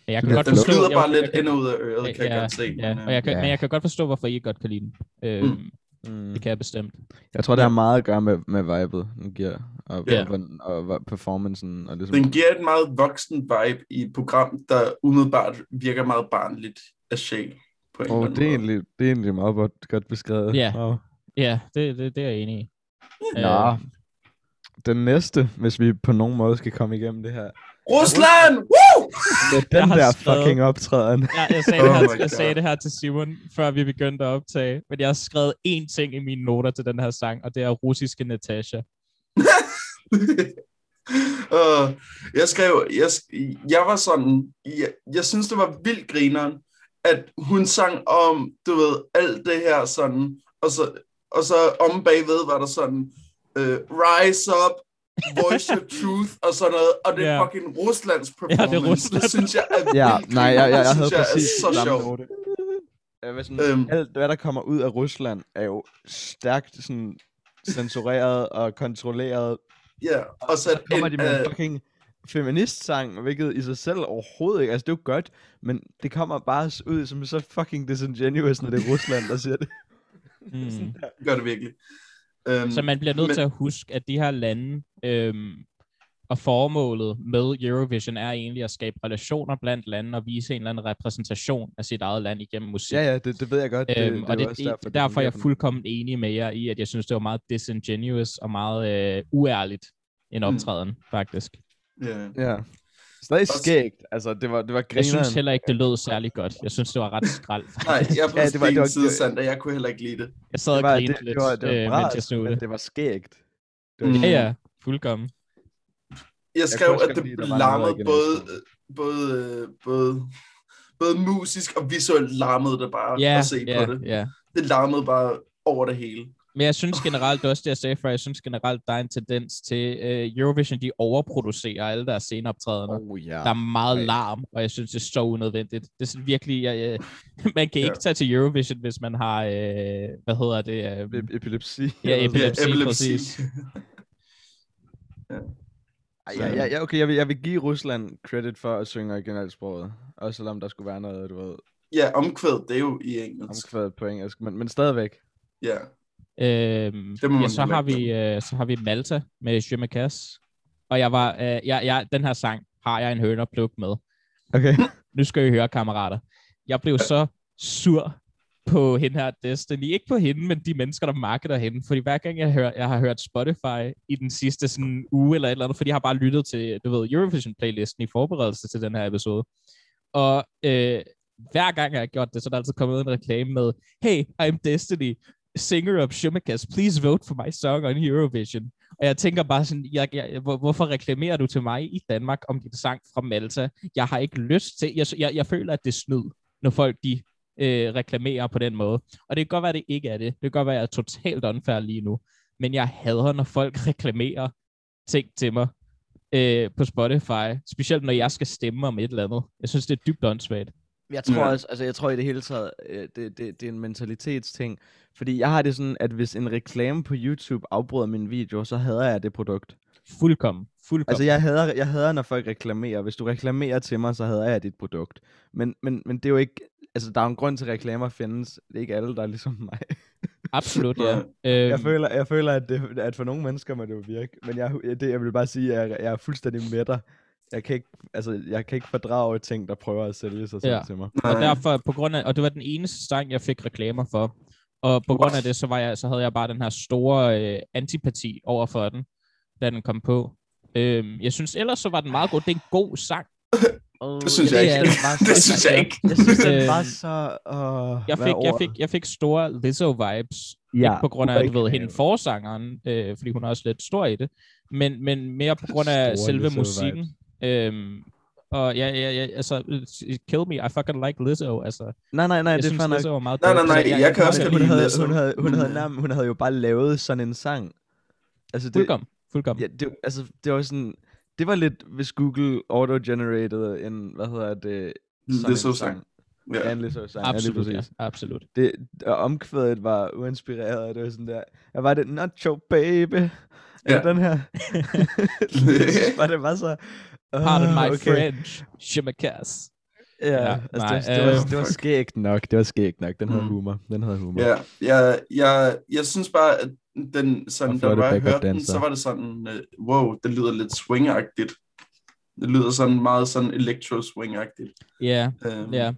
jeg kan Ja, godt Den forstå, flyder jeg- bare jeg- lidt ind og ud af øret, kan jeg ja, godt se. Ja, men, og jeg kan, Ja. men jeg kan godt forstå, hvorfor I ikke godt kan lide den. Øhm, Mm. Mm. Det kan jeg bestemt. Jeg tror, det har meget at gøre med, med vibet, den giver, og, Ja. og, og, og performancen. Og det, Den giver et meget voksen vibe i et program, der umiddelbart virker meget barnligt af Shay. På en oh, eller anden det, er egentlig, det er egentlig meget godt, godt beskrevet. Ja. Wow. Ja, det, det, det er jeg enig i. Nå. Øhm, Den næste, hvis vi på nogen måde skal komme igennem det her. Rusland! Woo! Med Jeg den har der skrevet- fucking optræden. Ja, jeg sagde, Oh det, her, my jeg sagde det her til Simon, før vi begyndte at optage. Men jeg har skrevet én ting i mine noter til den her sang, og det er russiske Natasha. [laughs] uh, jeg skrev, jeg, jeg var sådan, jeg, jeg synes, det var vildt grineren, at hun sang om, du ved, alt det her sådan, og så, og så om bagved var der sådan, uh, rise up, voice your truth, og sådan noget, og det er fucking Ruslands Ja, det er performance. Rusland. det synes jeg er Ja, nej, jeg, jeg, jeg grineren. havde Det synes præcis er så sjovt. Jeg sådan, Øhm. alt, hvad der kommer ud af Rusland, er jo stærkt sådan, censureret og kontrolleret. Ja, og så, Så kommer de med en øh, fucking feminist-sang, hvilket i sig selv overhovedet ikke, altså det er jo godt, men det kommer bare ud som så fucking disingenuous, når det er Rusland, der siger det. Mm. gør det virkelig. Um, Så man bliver nødt Men- til at huske, at de her lande øhm, og formålet med Eurovision er egentlig at skabe relationer blandt lande og vise en eller anden repræsentation af sit eget land igennem musik. Ja, ja, det, det ved jeg godt. Det, Øhm, det, og er det, det, derfor, det derfor er jeg fuldkommen enig med jer i, at jeg synes, det var meget disingenuous og meget øh, uærligt en Mm. optræden, mm. faktisk. ja. sådan. Ja. Stadig skægt. Altså, det var, det var Jeg grineren. synes heller ikke, det lød særlig godt. Jeg synes, det var ret skrald. [laughs] Nej, jeg på Ja, det det var- det var- side Sandra. Jeg kunne heller ikke lide det. Jeg sad det og var, grinede det, lidt, det var, det var øh, mens jeg men det var skægt. Det var Mm. Ja, ja, fuldkommen. Jeg skrev, også at det var larmede både, både, øh, både, både musisk og visuelt larmede det bare Ja, at se ja, på det. ja. Det larmede bare over det hele. Men jeg synes generelt, det er også det, jeg sagde før, jeg synes generelt, der er en tendens til, øh, Eurovision, de overproducerer alle deres sceneoptrædener. Oh, ja. Der er meget Ej. larm, og jeg synes, det er så unødvendigt. Det er sådan virkelig, jeg, jeg, [laughs] man kan Ja. ikke tage til Eurovision, hvis man har, øh, hvad hedder det? E- Epilepsi. Ja, epilepsi. Ja, præcis. Ej, ja, ja, ja, okay, jeg vil, jeg vil give Rusland credit for at synge originalsproget. Også selvom der skulle være noget, du ved, ja, omkvæd, det er jo i engelsk. omkvædet på engelsk. Men, men stadigvæk. Ja. Øhm, Det må ja, så har, vi, øh, så har vi Malta med casse. Og jeg var, øh, jeg, jeg, den her sang har jeg en hønerpluk med. Okay. Nu skal I høre, kammerater. Jeg blev så sur på hende her Destiny. Ikke på hende, men de mennesker, der marketer hende. Fordi hver gang jeg, hører, jeg har hørt Spotify i den sidste sådan, uge eller et eller andet, fordi jeg har bare lyttet til, du ved, Eurovision-playlisten i forberedelse til den her episode. Og øh, hver gang jeg har gjort det, så er der altid kommet en reklame med, Hey, I'm Destiny, singer of Shumakas, please vote for my song on Eurovision. Og jeg tænker bare sådan, jeg, jeg, hvor, hvorfor reklamerer du til mig i Danmark om din sang fra Malta? Jeg har ikke lyst til, jeg, jeg, jeg føler, at det er snyd, når folk de øh, reklamerer på den måde. Og det kan godt være, at det ikke er det. Det kan godt være, at jeg er totalt unfair lige nu. Men jeg hader, når folk [laughs] reklamerer ting til mig øh, på Spotify. Specielt når jeg skal stemme om et eller andet. Jeg synes, det er dybt åndssvagt. Jeg tror Ja. også, altså jeg tror i det hele taget, øh, det, det, det er en mentalitetsting. Fordi jeg har det sådan, at hvis en reklame på YouTube afbryder min video, så hader jeg det produkt. Fuldkommen. Fuldkommen. Altså jeg hader, jeg hader, når folk reklamerer. Hvis du reklamerer til mig, så hader jeg dit produkt. Men, men, men det er jo ikke, altså der er en grund til, at reklamer findes. Det er ikke alle, der er ligesom mig. [laughs] Absolut, ja. Øhm, Jeg føler, jeg føler at, det, at for nogle mennesker må det jo virke. Men jeg, det, jeg vil bare sige, at jeg, jeg er fuldstændig med dig. Jeg kan, ikke, altså, jeg kan ikke fordrage ting, der prøver at sælge sig selv Ja. til mig. Og derfor, på grund af, og det var den eneste sang, jeg fik reklamer for. Og på grund af det, så, var jeg, så havde jeg bare den her store øh, antipati over for den, da den kom på. Øhm, jeg synes ellers, så var den meget god. Det er en god sang. Oh, Det synes jeg ikke. Det synes jeg ikke. Jeg synes, Øhm, var så... Uh, Jeg fik, jeg fik, jeg fik store Lizzo-vibes. ja, ikke på grund af, du ved, hende forsangeren, øh, fordi hun er også lidt stor i det, men, men mere på grund af Store selve musikken. Øhm, og ja, ja, ja, altså, kill me, I fucking like Lizzo, altså. Nej, nej, nej, jeg det er synes, nok. Lizzo var meget Nej, nej, nej, Så jeg kan også godt godt hun, lide havde, Lizzo. hun, havde, hun, havde Mm. nærmest, hun havde jo bare lavet sådan en sang. Altså det, Fuldkommen, fuldkommen. ja, det, altså, det var sådan... Det var lidt, hvis Google auto-generated en, hvad hedder det? sådan Lizzo-sang. Ja. Ja, en Lizzo-sang. Ja, lige Absolut, ja, præcis. absolut. Det, og omkvædet var uinspireret, og det var sådan der, jeg var det, nacho baby. Ja. den her. [laughs] [laughs] jeg bare, det var så... Pardon Ah, my okay. French. Shimakas. Ja, Ja, altså, det, nej, var, det, var, øh, det var skægt nok. Det var skægt nok. Den havde Mm. humor. Den havde humor. Ja, jeg, jeg, jeg synes bare, at den, sådan, da jeg hørte den, så var det sådan, uh, wow, det lyder lidt swingagtigt. Det lyder sådan meget sådan electro-swingagtigt. Ja, Um, ja.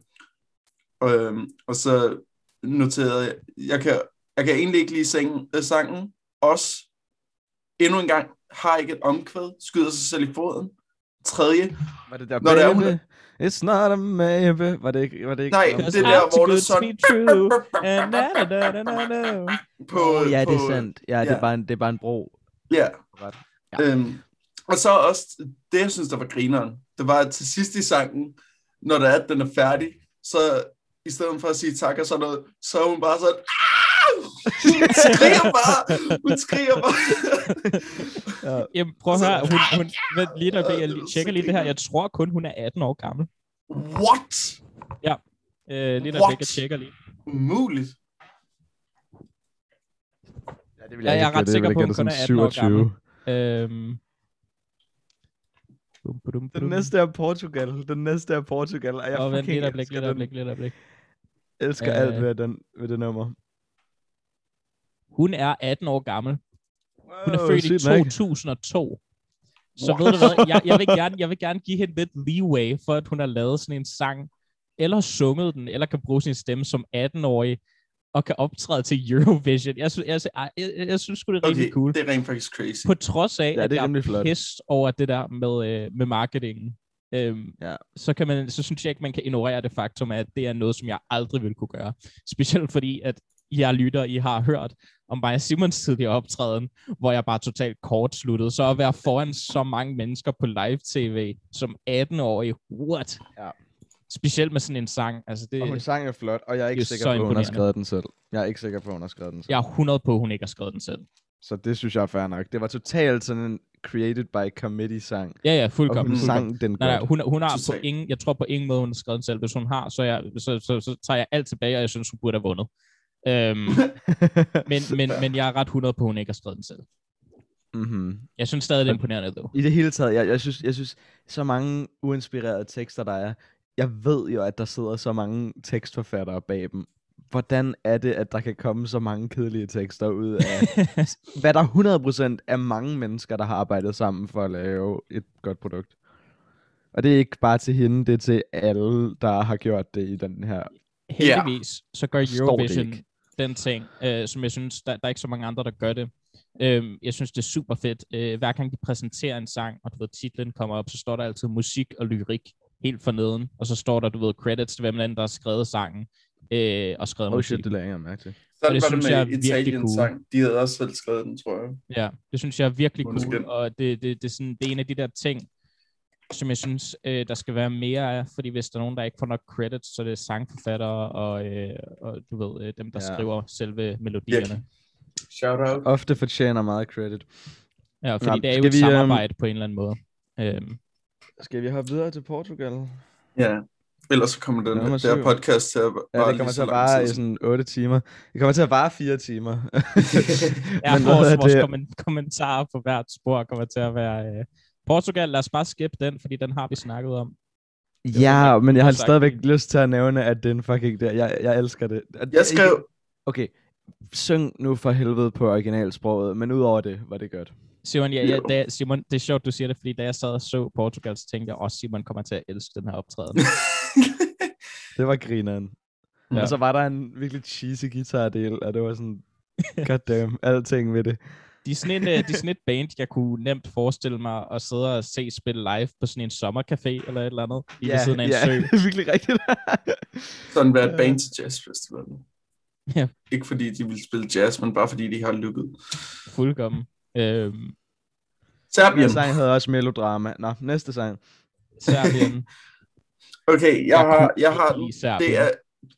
Øhm, og så noterede jeg, jeg kan, jeg kan egentlig ikke lide sangen, øh, sangen. Også endnu en gang har ikke et omkvæd, skyder sig selv i foden. Tredje, Var det der Når det er, baby? hun It's not a maybe. Var det ikke? Var det ikke Nej, det er der, hvor det er sådan- And na, na, na, na, na, na. [laughs] på, Åh, ja, på, det er sandt. Ja, det, ja. er bare en, det er bare en bro. Ja. Ja. Øhm, og så også, det jeg synes, der var grineren, det var, at til sidst i sangen, når det er, at den er færdig, så i stedet for at sige tak og sådan noget, så er hun bare sådan, "Ah!" [laughs] hun skriger bare, hun skriger bare. [laughs] Ja. Jamen, prøv at høre. Hun, hun, [laughs] vent lige der, jeg Ja, tjekker lige det her. Jeg tror kun, hun er 18 år gammel. What? Øh, lige der, What? jeg tjekker lige. Umuligt. Ja, det vil Ja, jeg er ikke ret sikker Jeg på, vil hun kun er sådan 18 år 27. Øhm. Bum, bum, Den bum. næste er Portugal. Den næste er Portugal. Og jeg Åh, vent fucking lidt øjeblik, lidt den. øjeblik, lidt øjeblik. elsker Øh. alt ved den, ved det nummer. Hun er 18 år gammel. Hun er født i sygt nok. 2002. Så ved du hvad, jeg, jeg, vil gerne, jeg vil gerne give hende lidt leeway, for at hun har lavet sådan en sang, eller sunget den, eller kan bruge sin stemme som 18-årig, og kan optræde til Eurovision. Jeg, synes, jeg, jeg, jeg, jeg, jeg synes sgu, det er rigtig Okay, cool. det er rent faktisk crazy. På trods af, Ja, at det er jeg rimelig er flot. pissed over det der med, øh, med marketingen. Øhm, Ja. så, kan man, så synes jeg ikke, man kan ignorere det faktum, at det er noget, som jeg aldrig vil kunne gøre. Specielt fordi, at jeg lytter, I har hørt om Maja Simons tidligere optræden, hvor jeg bare totalt kortsluttede. Så at være foran så mange mennesker på live-tv som 18-årig, what? Ja. Specielt med sådan en sang. Altså det, Og hun sang er flot, og jeg er ikke er sikker så på, at hun har skrevet den selv. Jeg er ikke sikker på, at hun har skrevet den selv. jeg er 100 på, at hun ikke har skrevet den selv. Så det synes jeg er fair nok. Det var totalt sådan en created by committee sang. Ja, ja, Og fuldkommen. hun fuldkommen. sang den Nej, nej, hun, hun har på ingen, jeg tror på ingen måde, hun har skrevet den selv. Hvis hun har, så, jeg, så, så, så tager jeg alt tilbage, og jeg synes, hun burde have vundet. Øhm, [laughs] men, men, men jeg er ret 100 på, at hun ikke har skrevet den selv. mm-hmm. Jeg synes stadig, det er imponerende, dog. I det hele taget, jeg, jeg, synes, jeg synes, så mange uinspirerede tekster, der er. Jeg ved jo, at der sidder så mange tekstforfattere bag dem. Hvordan er det, at der kan komme så mange kedelige tekster ud af, [laughs] hvad der 100% er mange mennesker, der har arbejdet sammen for at lave et godt produkt. Og det er ikke bare til hende, det er til alle, der har gjort det i den her. Heldigvis, så gør Eurovision. Den ting, øh, som jeg synes, der, der er ikke så mange andre, der gør det. Øhm, jeg synes, det er super fedt. Øh, hver gang de præsenterer en sang, og du ved, titlen kommer op, så står der altid musik og lyrik helt forneden, og så står der, du ved, credits til hvem end der har skrevet sangen, øh, og skrevet Oh musik. shit, det lagde jeg mærke til. Sådan det var det synes jeg er med virkelig Italien cool. sang. De havde også selv skrevet den, tror jeg. Ja, det synes jeg er virkelig cool, og det, det, det, er sådan, det er en af de der ting, som jeg synes, øh, der skal være mere af, fordi hvis der er nogen, der ikke får nok credits, så er det sangforfattere og, øh, og du ved, øh, dem, der Ja. ja. skriver selve melodierne. Shout out. Ofte fortjener meget credit. Ja, fordi Nå, det er jo skal et vi, øhm, samarbejde på en eller anden måde. Øhm, Skal vi hoppe videre til Portugal? Ja. Ellers så kommer den Nummer der podcast til at Ja, bare det kommer til at vare i sådan 8 timer. Det kommer til at vare 4 timer. [laughs] ja, Men vores, vores det? kommen- kommentarer på hvert spor kommer til at være... Øh, Portugal, lad os bare skippe den, fordi den har vi snakket om. Ja, var men jeg har stadigvæk det. lyst til at nævne, at det er en fucking der. Jeg, jeg elsker det. At- Jeg skrev, Okay, syng nu for helvede på originalsproget, men udover det var det godt. Simon, ja, ja, da, Simon, det er sjovt, du siger det, fordi da jeg sad og så Portugal, så tænkte jeg også, Simon kommer til at elske den her optræden. [laughs] Det var grineren. Ja. Ja. Og så var der en virkelig cheesy guitardel, og det var sådan, goddamn, alting ved det. De er, sådan en, øh, de er sådan et band, jeg kunne nemt forestille mig at sidde og se spille live på sådan en sommercafé eller et eller andet, lige ved siden af en ja, sø. det [laughs] er virkelig rigtigt. [laughs] sådan være et band til jazzfestivalen. Ja. Ikke fordi de vil spille jazz, men bare fordi de har lykket. Fuldkommen. Øhm, Den Serbien. sang havde også melodrama. Nå, næste sang. Serbien. [laughs] Okay, jeg, Jeg har, jeg har, det, er,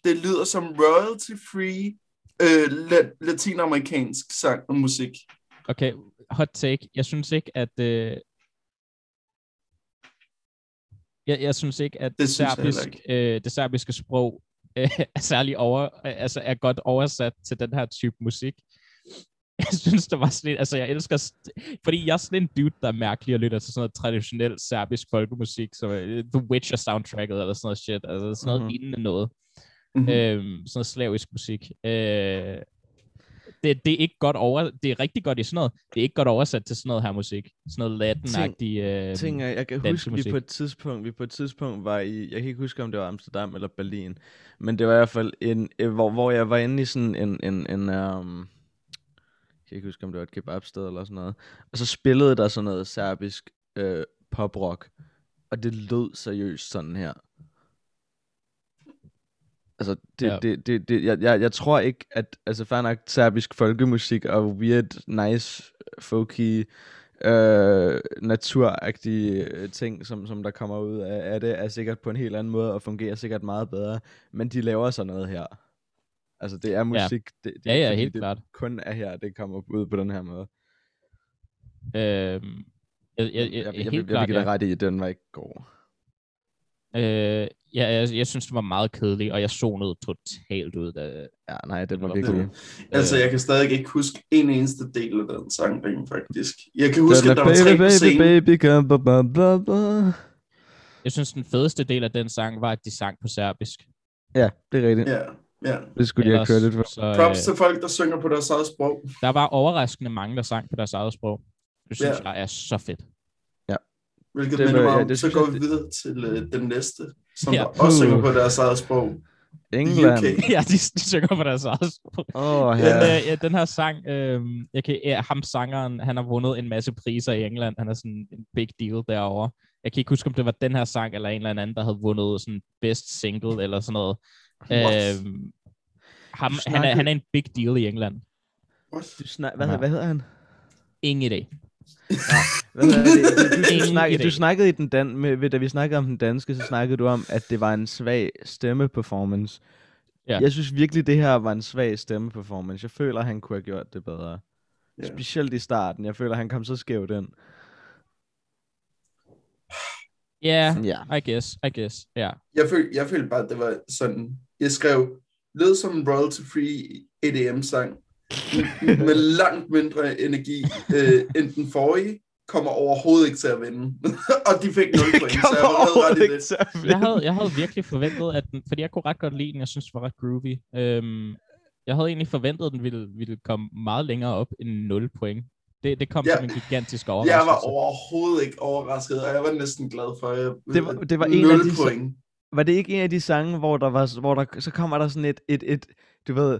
det lyder som royalty-free øh, la- latinamerikansk sang og musik. Okay, hot take. Jeg synes ikke, at... Øh... Jeg, jeg synes ikke, at Det serbisk, øh, det serbiske sprog øh, er særlig over, øh, altså er godt oversat til den her type musik. jeg synes, det var sådan en, altså jeg elsker, st- fordi jeg er sådan en dude, der er mærkelig og lytter til sådan noget traditionel serbisk folkemusik, som uh, The Witcher soundtracket eller sådan noget shit, altså sådan noget Mhm. mm-hmm. lignende noget, Mhm. øhm, sådan noget slavisk musik. Øh, det, det er ikke godt over, det er rigtig godt i sådan noget, det er ikke godt oversat til sådan noget her musik, sådan noget latin-agtig, øh, ting er, jeg kan huske, vi musik. på et tidspunkt, vi på et tidspunkt var i, jeg kan ikke huske, om det var Amsterdam eller Berlin, men det var i hvert fald en, øh, hvor, hvor jeg var inde i sådan en, en, en um, jeg kan ikke huske, om det var et kebabsted eller sådan noget, og så spillede der sådan noget serbisk øh, poprock, og det lød seriøst sådan her. Altså, det, Ja. ja. det, det, det jeg, jeg, jeg tror ikke, at, altså fair nok serbisk folkemusik og weird, nice, folky, øh, naturagtige øh, ting, som, som der kommer ud af, af det, er sikkert på en helt anden måde og fungerer sikkert meget bedre. Men de laver sådan noget her. Altså, det er musik. Det, det er ja, ja, helt det klart. kun er her, det kommer ud på den her måde. Øh, jeg, jeg, jeg, jeg, jeg, jeg, helt jeg, jeg vil give dig ja. ret i, at den var ikke god. Øh, ja, jeg, jeg synes, det var meget kedelig, og jeg zonede totalt ud af... Ja, nej, den var virkelig... Altså, øh, jeg kan stadig ikke huske en eneste del af den sang, rent faktisk. Jeg kan huske, at der var baby, tre baby, baby, come, blah, blah, blah, blah. Jeg synes, den fedeste del af den sang var, at de sang på serbisk. Ja, det er rigtigt. Ja, ja. Det skulle de have credit for. så, Props øh, til folk, der synger på deres eget sprog. der var overraskende mange, der sang på deres eget sprog. Det synes Ja. jeg er så fedt. Hvilket Det minder mig ja, om, det så går vi det- videre til øh, den næste, som Ja. også synger Uh. på deres eget sprog. England. UK. ja, de, de synger på deres eget sprog. Åh, oh, Den, ja. øh, ja, den her sang, øh, jeg kan, ja, ham sangeren, han har vundet en masse priser i England. Han er sådan en big deal derovre. Jeg kan ikke huske, om det var den her sang, eller en eller anden, der havde vundet sådan best single, eller sådan noget. What? Øh, ham, han, er, han er en big deal i England. What? Du snak, hvad, Ja. hvad hedder han? Ingen idé. Hvad hedder det? [laughs] Du, du, du, snakkede, idé. du snakkede i den dan med, ved, da vi snakkede om den danske, så snakkede du om, at det var en svag stemmeperformance. Ja. Jeg synes virkelig, det her var en svag stemmeperformance. Jeg føler, han kunne have gjort det bedre. Ja. Specielt i starten. Jeg føler, han kom så skævt ind. Ja, Ja. yeah, I guess, I guess, ja. Yeah. Jeg følte, jeg følte bare, at det var sådan... Jeg skrev, lød som en royalty-free EDM-sang, [laughs] med langt mindre energi øh, end den forrige, kommer overhovedet ikke til at vinde. [laughs] og de fik 0 point, så jeg var ret i det. Jeg havde, jeg havde virkelig forventet, at den, fordi jeg kunne ret godt lide den, jeg synes, det var ret groovy. Øhm, jeg havde egentlig forventet, at den ville, ville komme meget længere op end 0 point. Det, det kom Ja. som en gigantisk overraskelse. Jeg var overhovedet ikke overrasket, og jeg var næsten glad for, at jeg Det var- det var en af 0 de- point. Var det ikke en af de sange, hvor der var, hvor der, så kommer der sådan et, et, et du ved,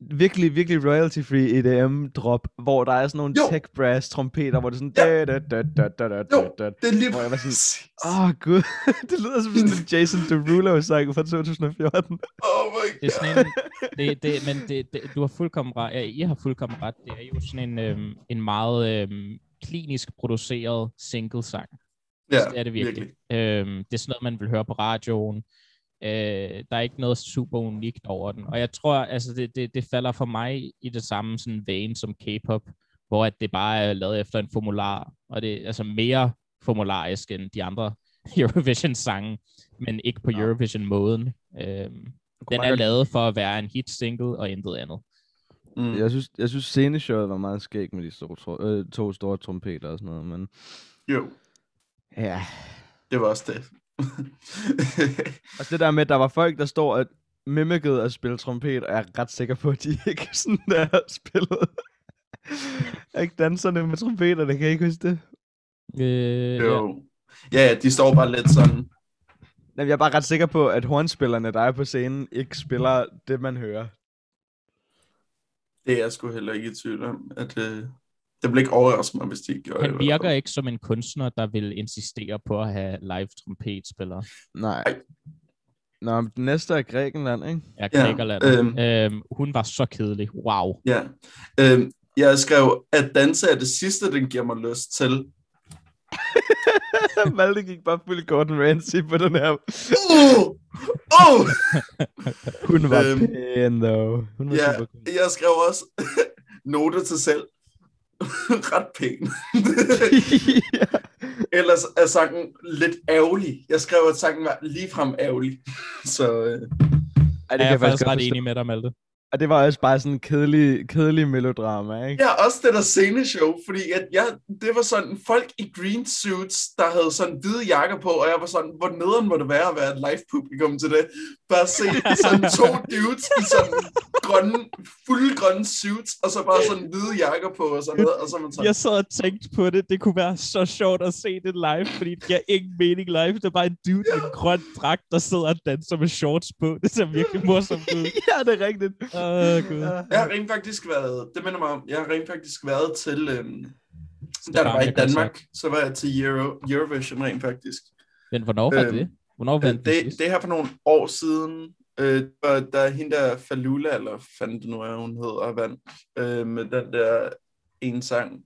virkelig, virkelig royalty-free EDM-drop, hvor der er sådan nogle Jo. tech brass trompeter, hvor det er sådan... Ja. Da, da, da, da, da, da, Jo. da. Det er lige Hvor jeg var sådan. Åh, oh, gud. [laughs] det lyder som sådan en [laughs] Jason Derulo-sang fra 2014. Oh my Det er god. sådan en, det, det, men det, det, du har fuldkommen ret. Ja, I har fuldkommen ret. Det er jo sådan en, øhm, en meget øhm, klinisk produceret single-sang. Ja, det er det virkelig. Øhm, det er sådan noget, man vil høre på radioen. Øh, der er ikke noget super unikt over den. Og jeg tror, altså det, det, det falder for mig i det samme sådan vein som K-pop, hvor at det bare er lavet efter en formular, og det er altså mere formularisk end de andre [laughs] Eurovision-sange, men ikke på Nå. Eurovision-måden. Øhm, den er lavet for at være en hit single og intet andet. Mm. Jeg synes, jeg synes sceneshowet var meget skægt med de store, tro- øh, to store trompeter og sådan noget, men... Jo, Ja. det var også det. Og [laughs] det der med, at der var folk, der står og mimikkede at spille trompet, og jeg er ret sikker på, at de ikke [laughs] sådan der har spillet. ikke danserne med trompeterne, kan jeg ikke huske det? Øh, jo. Ja, ja, de står bare lidt sådan. Jamen, jeg er bare ret sikker på, at hornspillerne, der er på scenen, ikke spiller det, man hører. Det er jeg sgu heller ikke i tvivl om. At, øh, det vil ikke overraske mig, hvis de ikke gjorde det. Han hvert virker ikke som en kunstner, der vil insistere på at have live trompetspillere. Nej. Ej. Nå, men den næste er Grækenland, ikke? Ja, knækker landet. øhm. Øhm, hun var så kedelig. Wow. Ja. Øhm, jeg skrev, at danse er det sidste, den giver mig lyst til. [laughs] Malte gik bare fuld Gordon Ramsay på den her. Uh! Uh! Hun var Øhm. pæn, though. Hun var Ja, super cool. jeg skrev også [laughs] noter til selv. [laughs] Ret pæn. [laughs] ja. Ellers er sangen lidt ærgerlig. Jeg skrev, at sangen var ligefrem ærgerlig. [laughs] Så øh, Ej, Det er jeg faktisk faktisk ret enig med dig, Malte. Og det var også bare sådan en kedelig, kedelig melodrama, ikke? Ja, også det der sceneshow, fordi at jeg, det var sådan folk i green suits, der havde sådan hvide jakker på, og jeg var sådan, hvor nederen må det være at være et live-publikum til det? Bare se sådan to dudes i sådan grønne, fulde grønne suits, og så bare sådan hvide jakker på, og sådan noget, og så man sådan, Jeg sad og tænkte på det. Det kunne være så sjovt at se det live, fordi det giver ingen mening live. Det er bare en dude i en grøn dragt, der sidder og danser med shorts på. Det ser virkelig morsomt [laughs] ud. ja, det er rigtigt. Åh, oh, gud. Jeg har rent faktisk været, det minder mig om, jeg har rent faktisk været til, øhm, da var i. Danmark, så var jeg til Euro, Eurovision rent faktisk. Men hvornår var Øhm, det? Hvornår Øh, vandt det, det, det er her for nogle år siden, øh, der, der er hende der Falula, eller fandt det nu er, hun hedder, vandt øh, med den der en sang.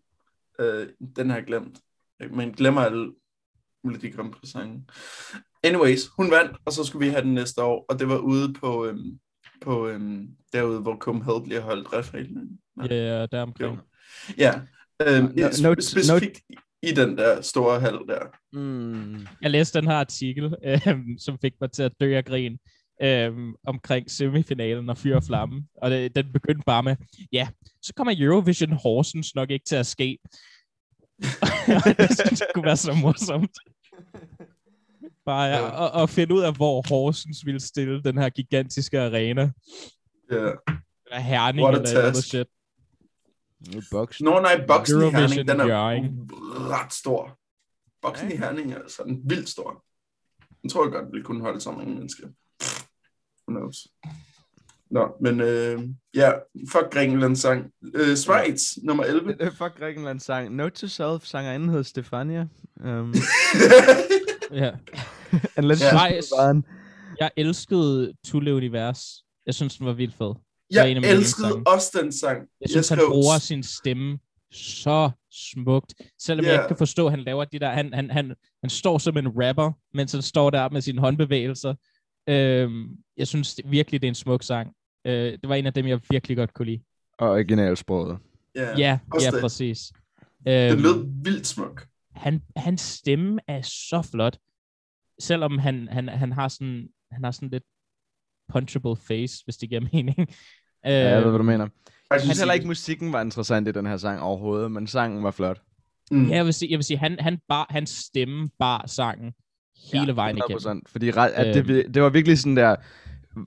Øh, den har jeg glemt. Men glemmer alle Melodi Grand Prix sange. Anyways, hun vandt, og så skulle vi have den næste år, og det var ude på, øhm, på øhm, derude, hvor Copenhagen bliver holdt referenten. Ja, der omkring. Ja, øhm, No- note- specifikt i den der store hal der. Mm. Jeg læste den her artikel, [laughs] øhm, som fik mig til at dø af grin, øhm, omkring semifinalen og Fyr og Flamme. Og det, den begyndte bare med, ja, så kommer Eurovision Horsens nok ikke til at ske. [laughs] det synes jeg kunne være så morsomt. Bare ja, Ja. og, og finde ud af, hvor Horsens ville stille den her gigantiske arena. Ja. Eller Herning What eller noget shit. Boksen. Nå nej, boksen i Eurovision Herning, den er Hjørring. ret stor. Boksen i Herning er sådan vildt stor. Den tror jeg godt ville kunne holde så mange mennesker. Who knows? Nå, men øh, ja, fuck Grækenland sang. Øh, Schweiz, nummer 11. Det er fuck Grækenland sang. Note to self, sangerinden hed Stefania. Um, [laughs] Ja. unless Ja. ja. Schweiz. Jeg elskede Tulle Univers. Jeg synes, den var vildt fed. var en jeg mine elskede også den sang. Jeg synes, han bruger sin stemme så smukt. Selvom yeah. jeg Ja. ikke kan forstå, at han laver de der... Han, han, han, han står som en rapper, mens han står der med sine håndbevægelser. Øhm, jeg synes det, virkelig, det er en smuk sang. Øh, det var en af dem, jeg virkelig godt kunne lide. Og originalsproget. Ja, Ja, ja det. præcis. Den Øhm, lød vildt smuk. han, hans stemme er så flot. Selvom han, han, han, har sådan, han har sådan lidt punchable face, hvis det giver mening. [laughs] Ja, jeg ved, hvad du Øhm, mener. Jeg synes heller ikke, musikken var interessant i den her sang overhovedet, men sangen var flot. Mm. Ja, jeg vil sige, jeg vil sige han, han bar, hans stemme bar sangen hele ja, vejen igennem. 100%. Fordi at det, Øhm. det var virkelig sådan der,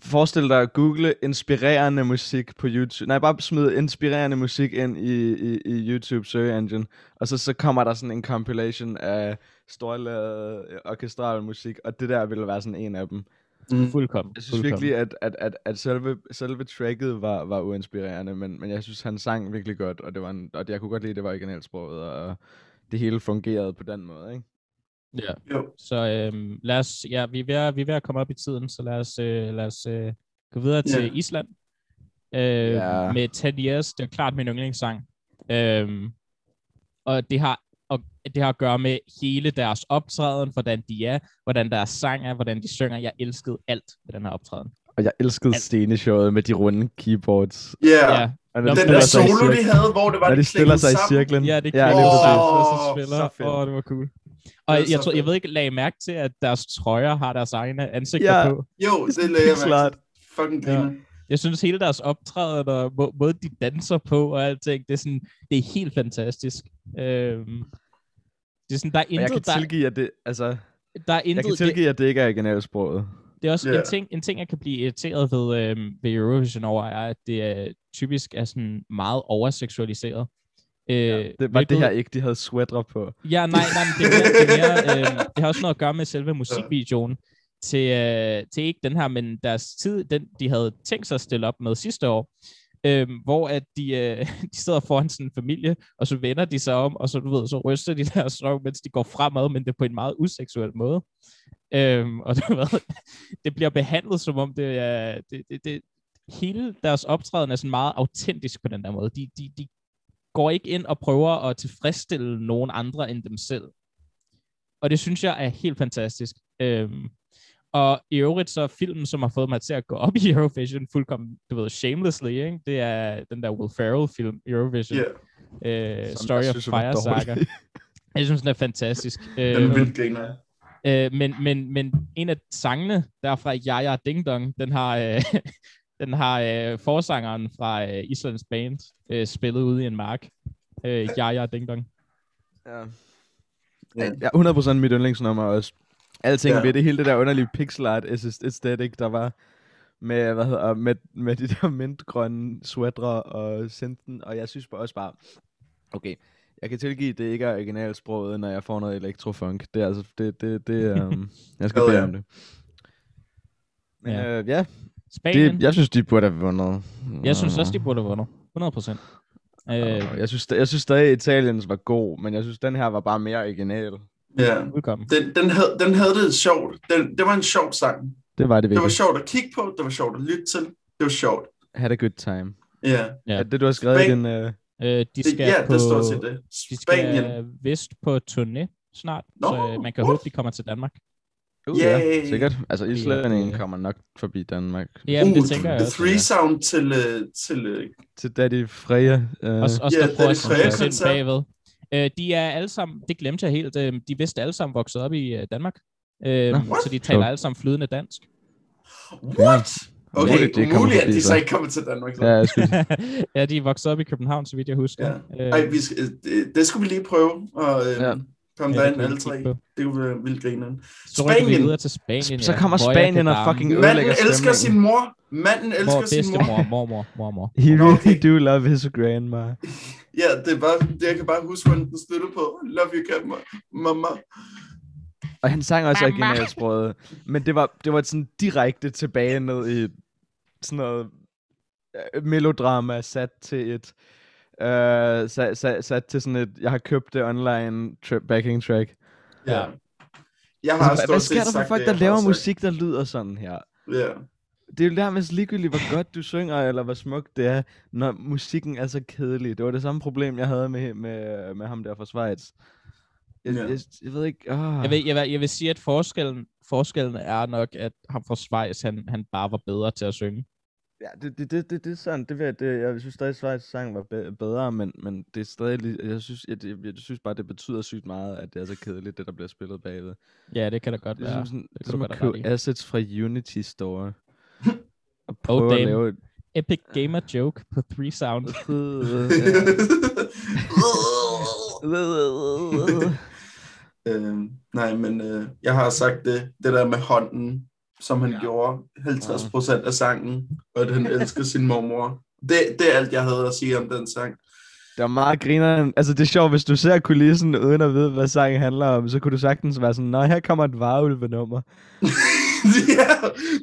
forestil dig at google inspirerende musik på YouTube. Nej, bare smid inspirerende musik ind i, i, i YouTube Search Engine, og så, så kommer der sådan en compilation af storlavet orkestral musik, og det der ville være sådan en af dem. Mm. Fuldkommen. Jeg synes fuldkommen. virkelig, at, at, at, at selve, selve tracket var, var uinspirerende, men, men jeg synes, han sang virkelig godt, og, det var en, og jeg kunne godt lide, det var originalsproget, og det hele fungerede på den måde, ikke? Ja. Jo. Så øhm, lad os, ja, vi er, ved at, vi er ved at komme op i tiden, så lad os, øh, lad os øh, gå videre til Ja. Island. Øh, Ja. Med 10 Years, det er klart min yndlingssang. Øhm, og det har, og det har at gøre med hele deres optræden, hvordan de er, hvordan deres sang er, hvordan de synger. Jeg elskede alt ved den her optræden. Og jeg elskede sceneshowet med de runde keyboards. Ja, Ja, når de den der sig i solo, de havde, hvor det var, Når de stiller sig i sammen. cirklen. ja det ja, ja, præcis. Åh, og så spiller. Åh, oh, det var cool. Og jeg, tror, jeg ved ikke, lagde mærke til, at deres trøjer har deres egne ansigter Ja. på. Jo, det lagde jeg [laughs] mærke til. Fucking griner. Jeg synes, hele deres optræden og må, måde, de danser på og alting, det er, sådan, det er helt fantastisk. Øhm, det er sådan, der er Og jeg kan intet, der, tilgive, at det, altså, der er jeg kan intet, det, tilgive, at det ikke er originalsproget. det er også Ja. en, ting, en ting, jeg kan blive irriteret ved, øhm, ved Eurovision over, er, at det er, typisk er sådan meget overseksualiseret. Øh, Det var hvilket- det her ikke, de havde sweater på. Ja, nej, nej, men det, er mere, det, er mere, øh, det har også noget at gøre med selve musikvideoen. Til, øh, til ikke den her, men deres tid, den de havde tænkt sig at stille op med sidste år, øh, hvor at de, øh, [laughs] de sidder foran sådan en familie, og så vender de sig om, og så, du ved, så ryster de [laughs] deres røv, mens de går fremad, men det er på en meget useksuel måde. Øh, og [laughs] du ved, det bliver behandlet som om det er, det, det, det, hele deres optræden er sådan meget autentisk på den der måde. De, de, de går ikke ind og prøver at tilfredsstille nogen andre end dem selv. Og det synes jeg er helt fantastisk. Øhm, og i øvrigt så filmen, som har fået mig til at gå op i Eurovision, fuldkommen, du ved, shamelessly, ikke? det er den der Will Ferrell-film, Eurovision, Ja, øh, Story of synes var Fire. Saga. [laughs] Jeg synes, den er fantastisk. den er Øh, vildt griner. Øh, men, men, men en af sangene derfra, Jaja Ding Dong, den har, øh, Den har øh, forsangeren fra øh, Islands Band øh, spillet ude i en mark. Øh, Jaja Ding Dong. Ja. Ja. Ja, 100% mit yndlingsnummer også. Alting Ja. ja. ved det hele det der underlige pixel art aesthetic, der var med, hvad hedder, med, med de der mintgrønne sweatre og synten, og jeg synes bare også bare, okay, jeg kan tilgive, at det ikke er originalsproget, når jeg får noget elektrofunk. Det er altså, det, det, det um, jeg skal [laughs] bede ja. om det. Men Ja. ja, øh, ja Spanien. det, jeg synes, de burde have vundet. Jeg synes også, de burde have vundet. 100 procent. Øh, jeg synes, jeg synes stadig, at Italiens var god, men jeg synes, den her var bare mere original. Ja. velkommen. Den, den, havde, den havde det sjovt. Den, det var en sjov sang. Det var det Det var virkelig. sjovt at kigge på, det var sjovt at lytte til. Det var sjovt. Had a good time. Ja, Ja. Ja. Er det, du har skrevet i Span- din... Uh... Øh, de det, skal ja på, det står til det. De Spanien. skal vist på turné snart, Nå, så øh, man kan what? håbe, de kommer til Danmark. Uh, ja, Yay. sikkert. Altså, islændingen øh, kommer nok forbi Danmark. Jamen, det uh, tænker jeg The også. Three Sound til, uh, til uh, Til Daddy Freja. Uh, Også, også Ja, der prøver Dennis at Freja bagved. Øh, de er alle sammen, det glemte jeg helt, øh, de er vist alle sammen vokset op i øh, Danmark. Øh, Nå, så de taler alle sammen flydende dansk. What? Okay, Umuligt, de kommer umuligt, at de så ikke kommer til Danmark. Så. ja, jeg skulle... [laughs] ja, de er vokset op i København, så vidt jeg husker. Ja. Øh, Ej, vi skal, det, det skulle vi lige prøve. Og, øh, Ja. Komme Ja, kan alle tre. Det kunne være vildt grineren. så Spanien. til Spanien. Så ja. kommer Hvor jeg Spanien og fucking Manden ødelægger elsker sin mor. Manden elsker sin mor. bedstemor, mormor, mormor. He Nå, really do love his grandma. Ja, det er bare, det, jeg kan bare huske, hvordan den støtter på. Love you, grandma. Mama. Og han sang også originalsproget. Men det var, det var sådan direkte tilbage ned i sådan noget øh, melodrama sat til et øh, sat, sat, sat til sådan et jeg har købt det online tra- backing track. Ja. Jeg har Altså, hvad sker der for sagt folk det, der laver musik der lyder sådan her? Ja. Det er jo nærmest ligegyldigt, hvor godt du synger, eller hvor smukt det er, når musikken er så kedelig. Det var det samme problem, jeg havde med, med, med ham der fra Schweiz. Jeg, Ja. jeg, jeg ved ikke... Oh. Jeg vil, jeg, vil, jeg vil sige, at forskellen, forskellen er nok, at ham fra Schweiz, han, han bare var bedre til at synge. Ja, det, det, det, det, det er sådan, det, jeg- det, jeg synes stadig, Schweiz sang var be- bedre, men, men det er stadig, jeg synes, jeg, jeg, jeg synes bare, det betyder sygt meget, at det er så kedeligt, det der bliver spillet bagved. Ja, det kan da godt Det er være. som, sådan, det er som at købe assets fra Unity Store. [laughs] og prøve at damn. lave et... Epic Gamer Joke på 3 Sound. [laughs] [laughs] øhm, nej, men øh, jeg har sagt det, det der med hånden, som han Ja. gjorde 50% af sangen, og at han elsker sin mormor. Det, det er alt, jeg havde at sige om den sang. Det var meget grineren. Altså, det er sjovt, hvis du ser kulissen, uden at vide, hvad sangen handler om, så kunne du sagtens være sådan, Nå, her kommer et varulvenummer. [laughs] [laughs] ja,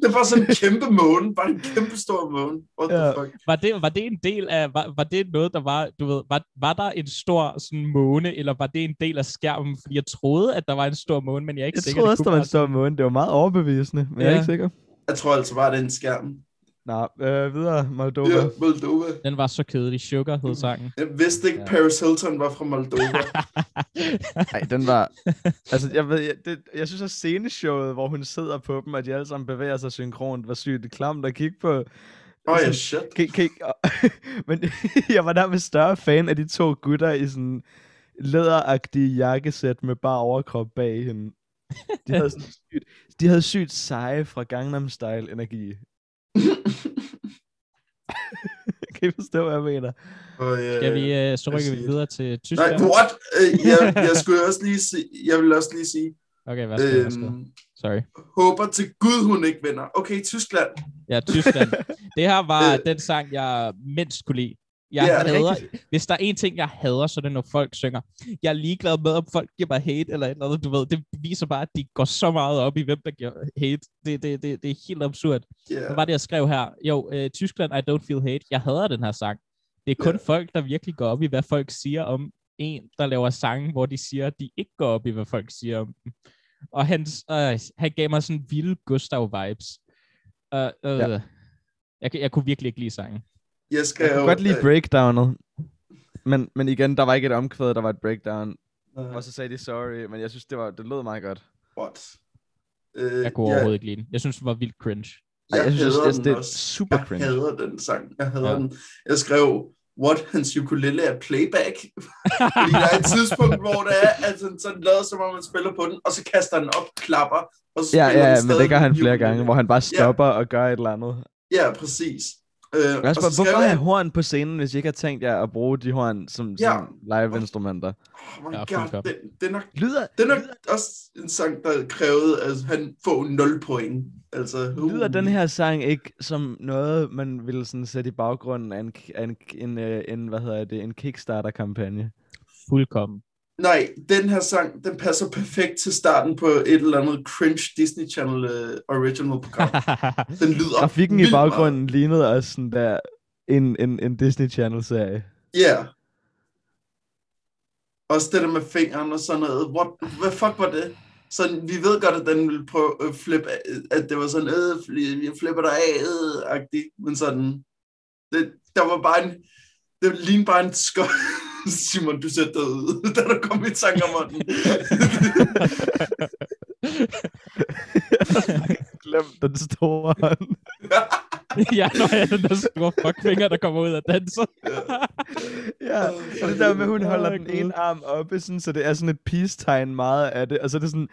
det var sådan en kæmpe måne, bare en kæmpe stor måne. What the Ja. fuck? Var det, var det en del af, var, var det noget, der var, du ved, var, var der en stor sådan måne, eller var det en del af skærmen? Fordi jeg troede, at der var en stor måne, men jeg er ikke Jeg sikker. troede Det også, der var en stor måne. Det var meget overbevisende, men ja. jeg er ikke sikker. Jeg tror altså bare, det er en skærm. Nå, øh, videre, Moldova. Ja, Moldova. Den var så kedelig. Sugar hed sangen. Jeg vidste ikke, Ja. Paris Hilton var fra Moldova. [laughs] Nej, den var... altså, jeg, ved, jeg, det, jeg synes, at sceneshowet, hvor hun sidder på dem, og de alle sammen bevæger sig synkront, var sygt klamt at kigge på. Åh oh, ja, shit. Kan, kan, [laughs] men [laughs] jeg var nærmest større fan af de to gutter i sådan læderagtige jakkesæt med bare overkrop bag hende. De havde, sådan sygt, de havde sygt seje fra Gangnam Style energi. [laughs] kan I forstå, hvad jeg mener? Og, øh, Skal vi, øh, så rykker vi videre til Nej, Tyskland. what? Øh, jeg, [laughs] jeg skulle også lige sige, jeg vil også lige sige, Okay, værsgo, værsgo. øhm, Sorry. håber til Gud, hun ikke vinder. Okay, Tyskland. Ja, Tyskland. [laughs] Det her var Øh. den sang, jeg mindst kunne lide. Jeg Ja, er hader, hvis der er en ting, jeg hader, så er det, når folk synger. Jeg er ligeglad med, om folk giver mig hate eller et eller andet. Du ved, det viser bare, at de går så meget op i, hvem der giver hate. Det, det, det, det er helt absurd. Yeah. Hvad var det, jeg skrev her? Jo, uh, Tyskland, I don't feel hate. Jeg hader den her sang. Det er kun Ja. folk, der virkelig går op i, hvad folk siger om en, der laver sange, hvor de siger, at de ikke går op i, hvad folk siger om dem. Og han, øh, han gav mig sådan vilde Gustav-vibes. Uh, uh, Ja. ja. jeg, jeg kunne virkelig ikke lide sangen. Jeg skal Jeg kunne jo, godt lide øh, breakdownet. Men, men igen, der var ikke et omkvæd, der var et breakdown. øh, Og så sagde de sorry, men jeg synes, det, var, det lød meget godt. what? Øh, Jeg kunne jeg, overhovedet ikke lide den. Jeg synes, det var vildt cringe. Ej, jeg, jeg synes, hader jeg, den det er også. super Jeg cringe. hader den sang. Jeg hader Ja. ja. den. Jeg skrev, what, hans ukulele er playback. [laughs] Fordi der er et tidspunkt, hvor det er, at han sådan lader, som om man spiller på den, og så kaster han op, klapper, og så Ja, ja, han men det gør han flere ukulele. gange, hvor han bare stopper og gør et eller andet. Ja, præcis. Øh, Jeg og hvorfor jeg- have horn på scenen, hvis I ikke har tænkt jer at bruge de horn som, Ja. som live-instrumenter? Oh my Ja, god, det, det er nok Lyder, Det er nok også en sang, der krævede, at han får 0 point. Altså, uh. lyder den her sang ikke som noget, man ville sådan sætte i baggrunden af en, af en, en, øh, en, hvad hedder det, en Kickstarter-kampagne? Fuldkommen. Nej, den her sang, den passer perfekt til starten på et eller andet cringe Disney Channel uh, original program. [laughs] Den lyder Grafikken i vildt meget. baggrunden lignede også sådan der en, en, en Disney Channel-serie. Ja. Yeah. Også det der med fingeren og sådan noget. What, hvad fuck var det? Så vi ved godt, at den ville prøve at flippe, at det var sådan, øh, jeg flipper dig af, øh, agtigt. Men sådan, det, der var bare en, det lignede bare en skøj. [laughs] [laughs] Simon, du sætter dig ud, [laughs] da der kom i tanke om den. [laughs] Glem den store hånd. ja, når jeg den der store fuckfinger, der kommer ud af danser. ja, og det der med, at hun holder den ene arm oppe, sådan, så det er sådan et peace-tegn meget af det, og så er det sådan!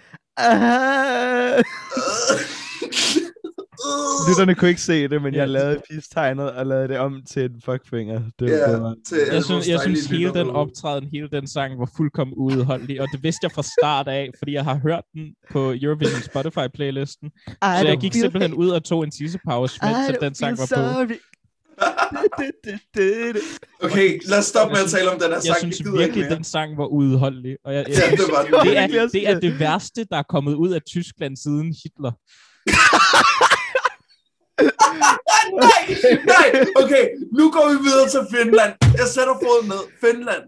Lytterne kunne ikke se det, men jeg lavede peace-tegnet og lavede det om til en fuckfinger. Det, Ja, det var, til Jeg synes, jeg synes hele den optræden, hele den sang var fuldkommen uudholdelig, og det vidste jeg fra start af, fordi jeg har hørt den på Eurovision Spotify-playlisten. Så jeg gik simpelthen ud og tog en tissepause, mens den sang var på. [laughs] Okay, lad os stoppe med at tale om den her Jeg sang. synes det gider jeg virkelig, ikke mere. den sang var uudholdelig. Og jeg, jeg Ja, synes, det var det, er, det er det værste, der er kommet ud af Tyskland siden Hitler. [laughs] [laughs] Nej, nej, okay, nu går vi videre til Finland. Jeg sætter foden ned. Finland.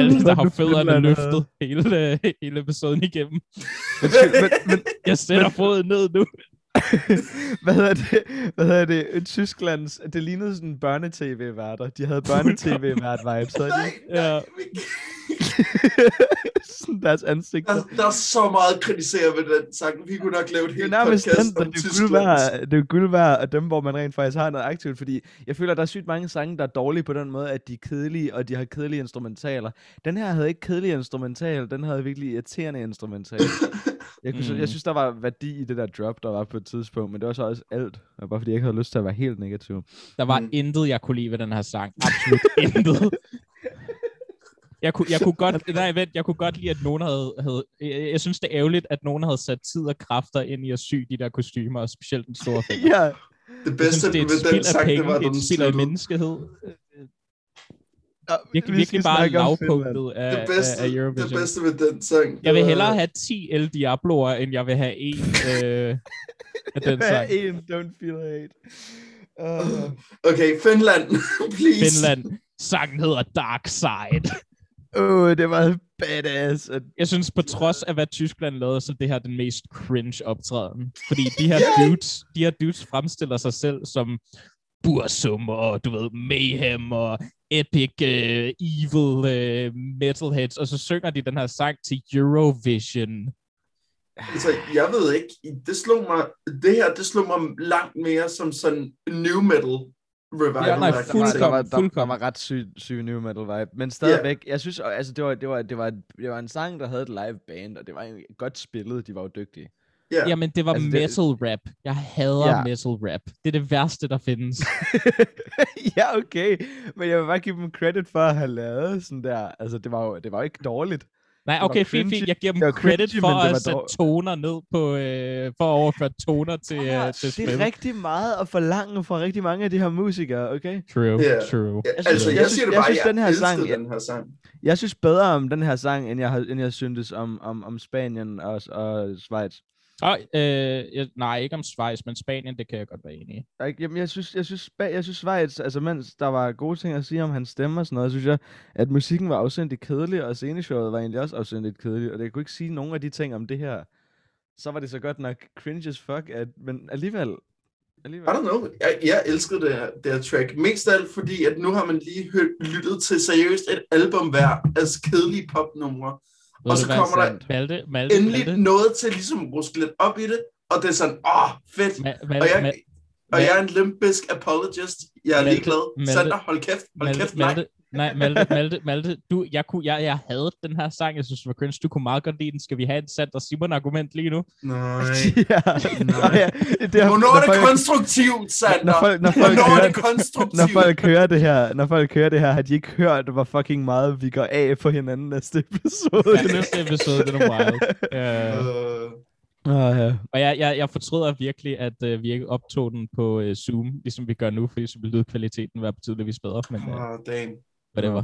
Alle, der har fødderne Finland, løftet hele, øh, hele episoden igennem. men, men, Jeg sætter foden ned nu. [laughs] hvad hedder det? Hvad hedder det? Tysklands, det lignede sådan børnetv-værter. De havde børnetv-vært-vibes, havde de Nej, nej. Ja. [laughs] sådan deres ansigter. Der, der er så meget at kritisere ved den sang. Vi kunne nok lave et Det er helt podcast den, der om det Tyskland. værd, det er guld værd af dem, hvor man rent faktisk har noget aktivt, fordi jeg føler, der er sygt mange sange, der er dårlige på den måde, at de er kedelige, og de har kedelige instrumentaler. Den her havde ikke kedelige instrumental, den havde virkelig irriterende instrumental. [laughs] Jeg, kunne, mm. Jeg synes, der var værdi i det der drop, der var på et tidspunkt, men det var så også alt, og bare fordi jeg ikke havde lyst til at være helt negativ. Der var Mm. intet, jeg kunne lide ved den her sang. Absolut [laughs] intet. Jeg kunne, jeg kunne godt, nej, vent, jeg kunne godt lide, at nogen havde, havde jeg, jeg synes, det er ærgerligt, at nogen havde sat tid og kræfter ind i at sy de der kostymer, og specielt den store finger. ja, Det bedste synes, det er et ved den af sang, penge, det var, den et spild af menneskehed. Ja, Virkelig, vi virkelig bare lavpunktet af, Det bedste, af, af det Eurovision. bedste ved den sang. Jeg vil hellere have 10 El Diabloer, end jeg vil have en øh, af den [laughs] sang. en, don't feel hate. Uh, Okay, Finland, [laughs] please. Finland. Sangen hedder Dark Side. oh, det var badass. Jeg synes, på trods af, hvad Tyskland lavede, så det her den mest cringe optræden. Fordi de her dudes, de her dudes fremstiller sig selv som Bursum og, du ved, Mayhem og epic uh, evil uh, metalheads, og så synger de den her sang til Eurovision. Altså, jeg ved ikke, det slog mig, det her, det slog mig langt mere som sådan new metal revival. Ja, nej, der- der, var, der, var, Fuldkommen, der, der fuldkommen. var ret syg, syg new metal vibe. Men stadigvæk, jeg synes, altså, det var, det, var, det, var, det var en sang, der havde et live band, og det var godt spillet. De var jo dygtige. Ja. Jamen, det var Altså, altså, det- metal rap. Jeg hader ja. metal rap. Det er det værste, der findes. [laughs] ja, okay. Men jeg vil bare give dem credit for at have lavet sådan der. Altså, det var jo, det var jo ikke dårligt. Nej, okay, fint, fint. Jeg giver dem Det credit cringy, for det at sætte dog- toner ned på, øh, for at overføre toner til, øh, til det spil. er rigtig meget at forlange fra rigtig mange af de her musikere, okay? True, Ja. true. Jeg altså, synes- jeg, jeg siger synes- det jeg bare, synes, jeg den her sang- den her sang. Jeg synes bedre om den her sang, end jeg, end jeg syntes om, om, om Spanien og, og Schweiz. Og, øh, jeg, nej, ikke om Schweiz, men Spanien, det kan jeg godt være enig i. Jeg, jamen, jeg synes, jeg synes, jeg synes Schweiz, altså mens der var gode ting at sige om hans stemme og sådan noget, synes jeg, at musikken var afsindigt kedelig, og sceneshowet var egentlig også afsindigt kedeligt, og jeg kunne ikke sige nogen af de ting om det her. Så var det så godt nok cringe as fuck, at, men alligevel, alligevel. I don't know. Jeg, jeg elskede det her, det her track. Mest af alt fordi, at nu har man lige hørt, lyttet til seriøst et album hver af kedelige popnumre. Ved Og så hvad, kommer der. Malte, Malte, endelig Malte, noget til ligesom at ruske lidt op i det. Og det er sådan, åh, fedt. Ma- Og Malte, jeg, Ma- og jeg er en limbisk apologist. Jeg er Malte, ligeglad. Malte, Sander, hold kæft. Hold Malte, kæft, nej. Malte, Nej, Malte, Malte, Malte du, jeg, kunne, jeg, jeg havde den her sang, jeg synes, det var cringe. Du kunne meget godt lide den. Skal vi have et Sandra Simon-argument lige nu? Nej. [laughs] ja, Nej. ja, det er, Hvornår er det folk- konstruktivt, Sander? når folk, når folk, Hvornår er hører, det konstruktivt? når folk hører det her, når folk hører det her, har de ikke hørt, hvor fucking meget vi går af på hinanden næste episode. Ja, næste episode, den er wild. Uh, [laughs] Øh, Ah, ja. og jeg, jeg, jeg fortryder virkelig, at uh, vi ikke optog den på uh, Zoom, ligesom vi gør nu, fordi så ville lydkvaliteten være betydeligvis bedre, men uh, Åh, damn. Whatever.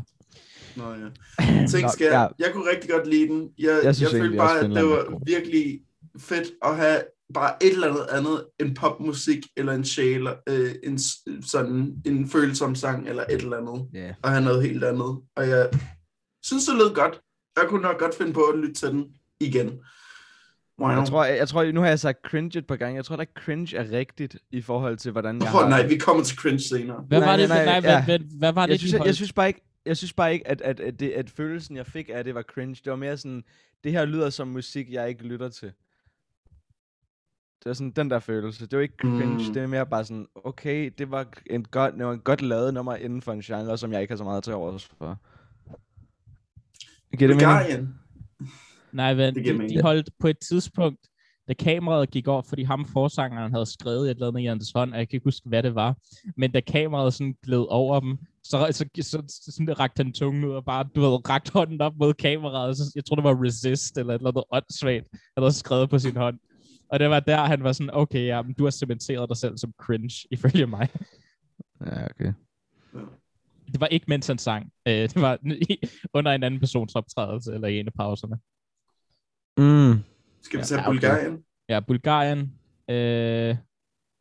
Nå ja. [laughs] Skal jeg, ja. jeg kunne rigtig godt lide den. Jeg, jeg, synes jeg følte bare, at det var virkelig fedt at have bare et eller andet andet end popmusik, eller en sjæl, øh, en, sådan, en følsom sang, eller et eller andet. Ja. Og have noget helt andet. Og jeg synes, det lød godt. Jeg kunne nok godt finde på at lytte til den igen. Wow. Jeg tror, jeg, jeg tror, nu har jeg sagt cringe et par gange. Jeg tror da ikke cringe er rigtigt i forhold til, hvordan jeg Åh har... oh, nej, vi kommer til cringe senere. Hvad Nej, var det, nej, nej, nej, hvad, ja. hvad, hvad var det, jeg, synes, jeg, synes bare ikke, jeg synes bare ikke, at, at, at, det, at følelsen, jeg fik af det, var cringe. Det var mere sådan, det her lyder som musik, jeg ikke lytter til. Det var sådan den der følelse. Det var ikke cringe, Mm. mm. det er mere bare sådan, okay, det var en godt, det var en godt lavet nummer inden for en genre, som jeg ikke har så meget til overs for. Giver det mening? Nej, giver de, mening. de holdt på et tidspunkt, da kameraet gik over, fordi ham forsangeren havde skrevet et eller andet i hans hånd, og jeg kan ikke huske, hvad det var. Men da kameraet sådan gled over dem, så, så, så, så sådan, rakte han tungen ud og bare, du ved, rakte hånden op mod kameraet. Så, jeg tror, det var Resist, eller et eller andet åndssvagt, han havde skrevet på sin hånd. Og det var der, han var sådan, okay, ja, men du har cementeret dig selv som cringe, [laughs] ifølge mig. Ja, okay. Det var ikke, mens han sang. Øh, det var under en anden persons optrædelse, eller i en af pauserne. Mm. Skal vi Ja, tage ja, okay. Bulgarien? Ja, Bulgarien øh,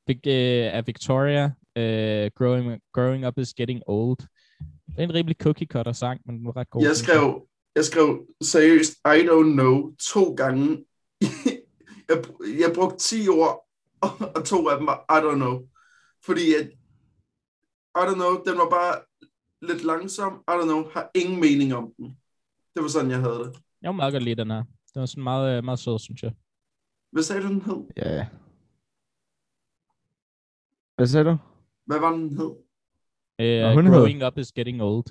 Vic, øh, er Victoria. Øh, growing, growing Up is Getting Old. Det er en rimelig cookie cutter sang, men den var ret god. Jeg skrev, jeg skrev seriøst, I don't know, to gange. [laughs] jeg, jeg brugte 10 ord, og, [laughs] og to af dem var I don't know. Fordi at, I don't know, den var bare lidt langsom. I don't know, har ingen mening om den. Det var sådan, jeg havde det. Jeg var meget godt lide den her. Den var sådan meget, øh, meget sød, synes jeg. Hvad sagde du, den hed? Ja. Hvad sagde du? Hvad var den hed? Nå, hun growing Up is Getting Old.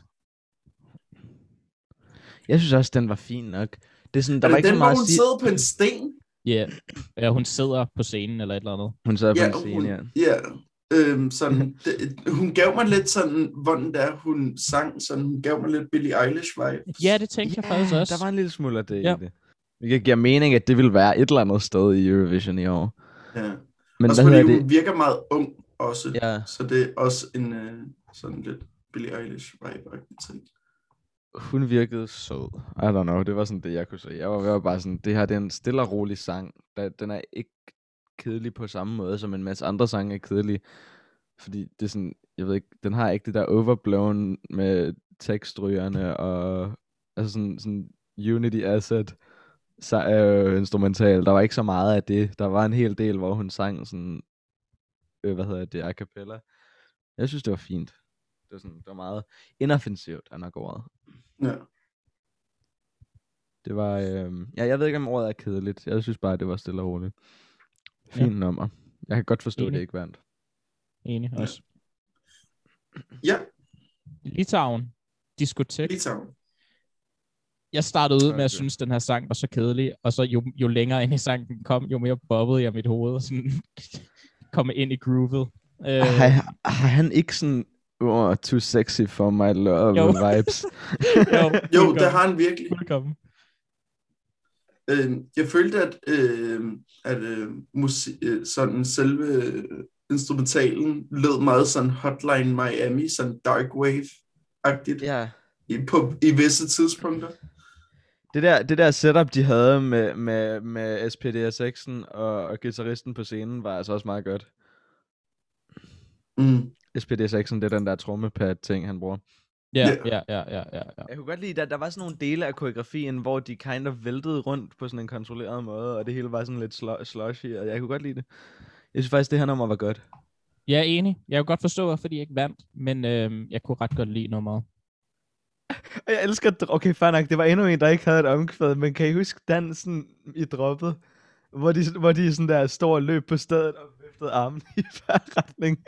Jeg synes også, den var fin nok. Det er sådan, der er var det ikke den, så hvor meget hun at sige. sidder på en sten? Ja, yeah. ja, hun sidder på scenen eller et eller andet. Hun sad på Ja, en scene, hun, ja. ja. Øhm, sådan, det, hun gav mig lidt sådan, hvordan der hun sang, sådan, hun gav mig lidt Billie Eilish vibes. Ja, det tænkte jeg faktisk også. der var en lille smule af det Ja. i det. Det giver mening, at det ville være et eller andet sted i Eurovision i år. ja. Men også fordi det? hun virker meget ung også. Ja, Så det er også en øh, sådan lidt Billie Eilish vibe ting. hun virkede sød. I don't know, det var sådan det, jeg kunne sige. Jeg var, jeg var bare sådan, det her det er en stille og rolig sang. Der, den er ikke kedelig på samme måde, som en masse andre sange er kedelige. Fordi det er sådan, jeg ved ikke, den har ikke det der overblown med tekstrygerne og altså sådan, sådan Unity Asset så, øh, instrumental. Der var ikke så meget af det. Der var en hel del, hvor hun sang sådan, øh, hvad hedder det, a cappella. Jeg synes, det var fint. Det var, sådan, det var meget inoffensivt, er nok ordet. Ja. Det var, øh, ja, jeg ved ikke, om ordet er kedeligt. Jeg synes bare, det var stille og roligt. Fint Ja. nummer. Jeg kan godt forstå, Enig. det ikke vandt. Enig også. Ja, Litauen. Diskotek. Litauen. Jeg startede ud med at synes, at den her sang var så kedelig, og så jo, jo længere ind i sangen kom, jo mere bobbede jeg mit hoved, og sådan [laughs] komme ind i groovet. Øh, Har, har han ikke sådan, oh, too sexy for my love Jo. vibes? [laughs] Jo, fuldkommen. det har han virkelig. Fuldkommen. Øh, jeg følte, at, øh, at øh, musik, øh, sådan selve instrumentalen lød meget sådan Hotline Miami, sådan dark wave-agtigt ja. i, på, i visse tidspunkter. Det der, det der setup, de havde med, med, med SPDSX'en og, og guitaristen på scenen, var altså også meget godt. Mm. SPDSX'en, det er den der trommepad-ting, han bruger. Ja, Ja. ja, ja, ja. Jeg kunne godt lide, at der var sådan nogle dele af koreografien, hvor de kind of væltede rundt på sådan en kontrolleret måde, og det hele var sådan lidt slo- slushy, og jeg kunne godt lide det. Jeg synes faktisk, det her nummer var godt. Jeg er enig. Jeg kan godt forstå, hvorfor de ikke vandt, men øhm, jeg kunne ret godt lide nummeret. Og jeg elsker, okay, fair nok, det var endnu en, der ikke havde et omkvæd, men kan I huske dansen i droppet? Hvor de, hvor de sådan der står og løb på stedet og viftede armen i hver retning.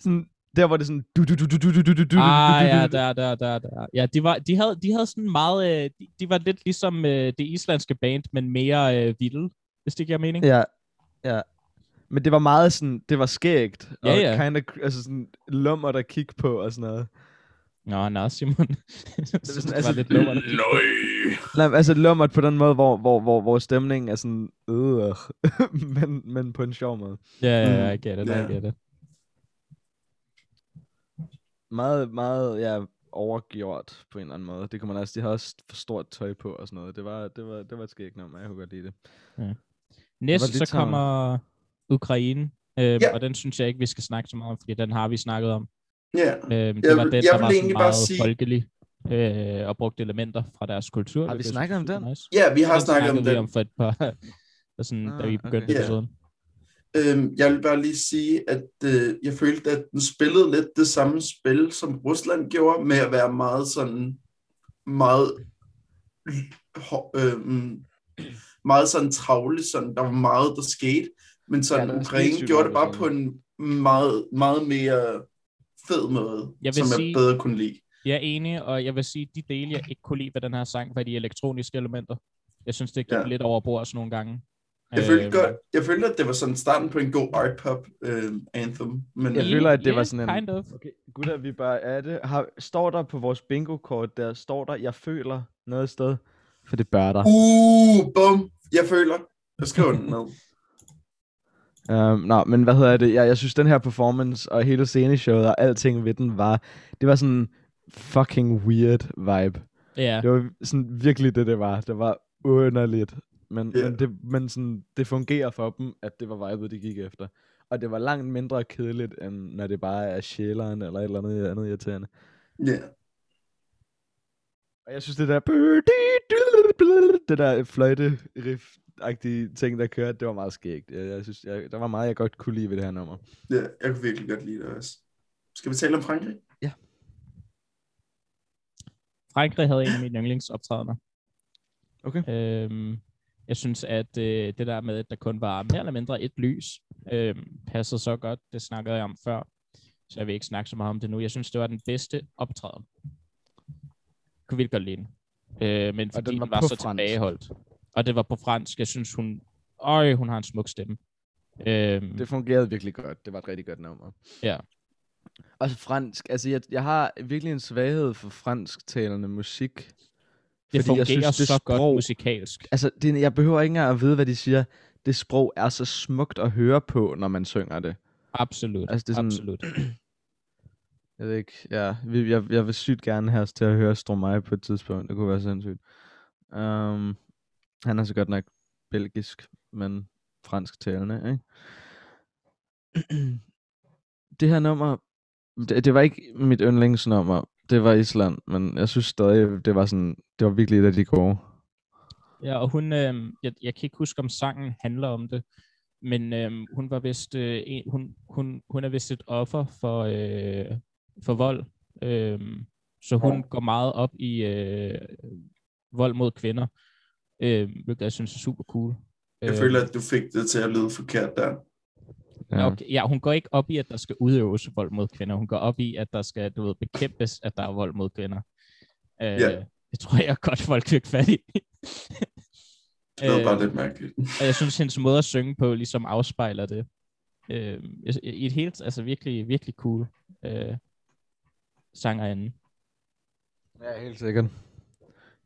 Sådan, Der var det sådan... Du, du, du, du, du, du, du, du, Ah, ja, der, der, der, der. Ja, de, var, de, havde, de havde sådan meget... Øh, de, de var lidt ligesom øh, det islandske band, men mere øh, vilde, hvis det giver mening. Ja, ja. Men det var meget sådan, det var skægt. Og Ja, ja. Kind of, altså sådan lummert at kigge på og sådan noget. Nå, nå, Simon. [laughs] det, sådan, det var altså- lidt lummer. Nej. Nej, altså lummert på den måde, hvor, hvor, hvor, hvor stemningen er sådan, øh, [laughs] men, men på en sjov måde. Ja, ja, Mm, ja, I get ja. I get it. Meget, meget, ja, overgjort på en eller anden måde. Det kunne man også, de havde også for stort tøj på og sådan noget. Det var, det var, det var et skægt nummer, jeg kunne godt lide det. Næste lidt så kommer Ukraine, øhm, Ja. og den synes jeg ikke, vi skal snakke så meget om, fordi den har vi snakket om. Ja. Øhm, det Jeg var vil- den, jeg der vil var egentlig bare meget sige- folkelig øh, og brugte elementer fra deres kultur. Har vi snakket om den? Nice. ja, vi har Den snakket om snakkede vi det. om for et par, [laughs] da, sådan, da vi Ah, begyndte okay. Episoden. Øhm, jeg vil bare lige sige, at øh, jeg følte, at den spillede lidt det samme spil, som Rusland gjorde, med at være meget sådan, meget, hå- øhm, meget sådan travle, sådan, der var meget, der skete, men sådan Ja, Ukraine gjorde det bare på en meget, meget mere fed måde, Jeg vil som sige- jeg bedre kunne lide. Jeg er enig, og jeg vil sige, de dele, jeg ikke kunne lide ved den her sang, var de elektroniske elementer. Jeg synes, det gik Ja. lidt over bord sådan nogle gange. Jeg følte, Øhm, godt, jeg følte, at det var sådan starten på en god art pop øh, anthem. Men Jeg øh, føler, at det yeah, var sådan en- kind of. Okay, gutter, vi bare er det. Har, står der på vores bingo-kort, der står der, jeg føler noget sted? For det bør der. Uh, bum. Jeg føler. Jeg skriver den ned. Um, nå, men hvad hedder det? Jeg, jeg synes, den her performance og hele sceneshowet og alting ved den var, det var sådan fucking weird vibe. Ja, Det var sådan virkelig det, det var. Det var underligt. Men, Ja. men, det, men sådan, det fungerer for dem, at det var vibet, de gik efter. Og det var langt mindre kedeligt, end når det bare er sjæleren eller et eller andet andet irriterende. Ja. Og jeg synes, det der... Det der fløjte riff agtige ting, der kørte, det var meget skægt. Jeg, jeg synes, jeg, der var meget, jeg godt kunne lide ved det her nummer. ja, jeg kunne virkelig godt lide det også. Skal vi tale om Frankrig? Frankrig havde en af mine yndlingsoptrædener. Okay. Øhm, jeg synes, at øh, det der med, at der kun var mere eller mindre et lys, øh, passede så godt. Det snakkede jeg om før, så jeg vil ikke snakke så meget om det nu. Jeg synes, det var den bedste optræden. Jeg kunne virkelig godt lide den. Øh, men fordi den den var var, på så fransk. tilbageholdt. Og det var på fransk. Jeg synes, hun... Øj, hun har en smuk stemme. Øhm, Det fungerede virkelig godt. Det var et rigtig godt nummer. Ja. Også fransk. Altså, jeg, jeg har virkelig en svaghed for fransktalende musik. det fordi fungerer jeg synes, det så sprog, godt musikalsk. Altså, det, jeg behøver ikke engang at vide, hvad de siger. Det sprog er så smukt at høre på, når man synger det. Absolut. Altså, det er sådan- absolut. [clears throat] Jeg ved ikke, ja, jeg, jeg vil sygt gerne have os til at høre Stromae på et tidspunkt. Det kunne være sindssygt. Um, han er så godt nok belgisk, men fransk talende, ikke? [clears throat] det her nummer, det, det var ikke mit yndlingsnummer. Det var Island, men jeg synes stadig, det var sådan, det var virkelig et af de gode. Ja, og hun, øh, jeg, jeg kan ikke huske, om sangen handler om det, men øh, hun var vist, øh, en, hun, hun, hun er vist et offer for, øh, for vold. Øh, så hun går meget op i øh, vold mod kvinder, øh, hvilket jeg synes er super cool. Jeg Øh, føler, at du fik det til at lyde forkert der. Ja. Okay, ja, hun går ikke op i, at der skal udøves vold mod kvinder. Hun går op i, at der skal, du ved, bekæmpes, at der er vold mod kvinder. Øh, Ja. Det tror jeg godt, folk fik fat i. [laughs] Det lød Øh, bare lidt mærkeligt. [laughs] Og jeg synes, hendes måde at synge på ligesom afspejler det. Øh, I et helt, altså virkelig, virkelig cool øh, sangerinde. Ja, helt sikkert.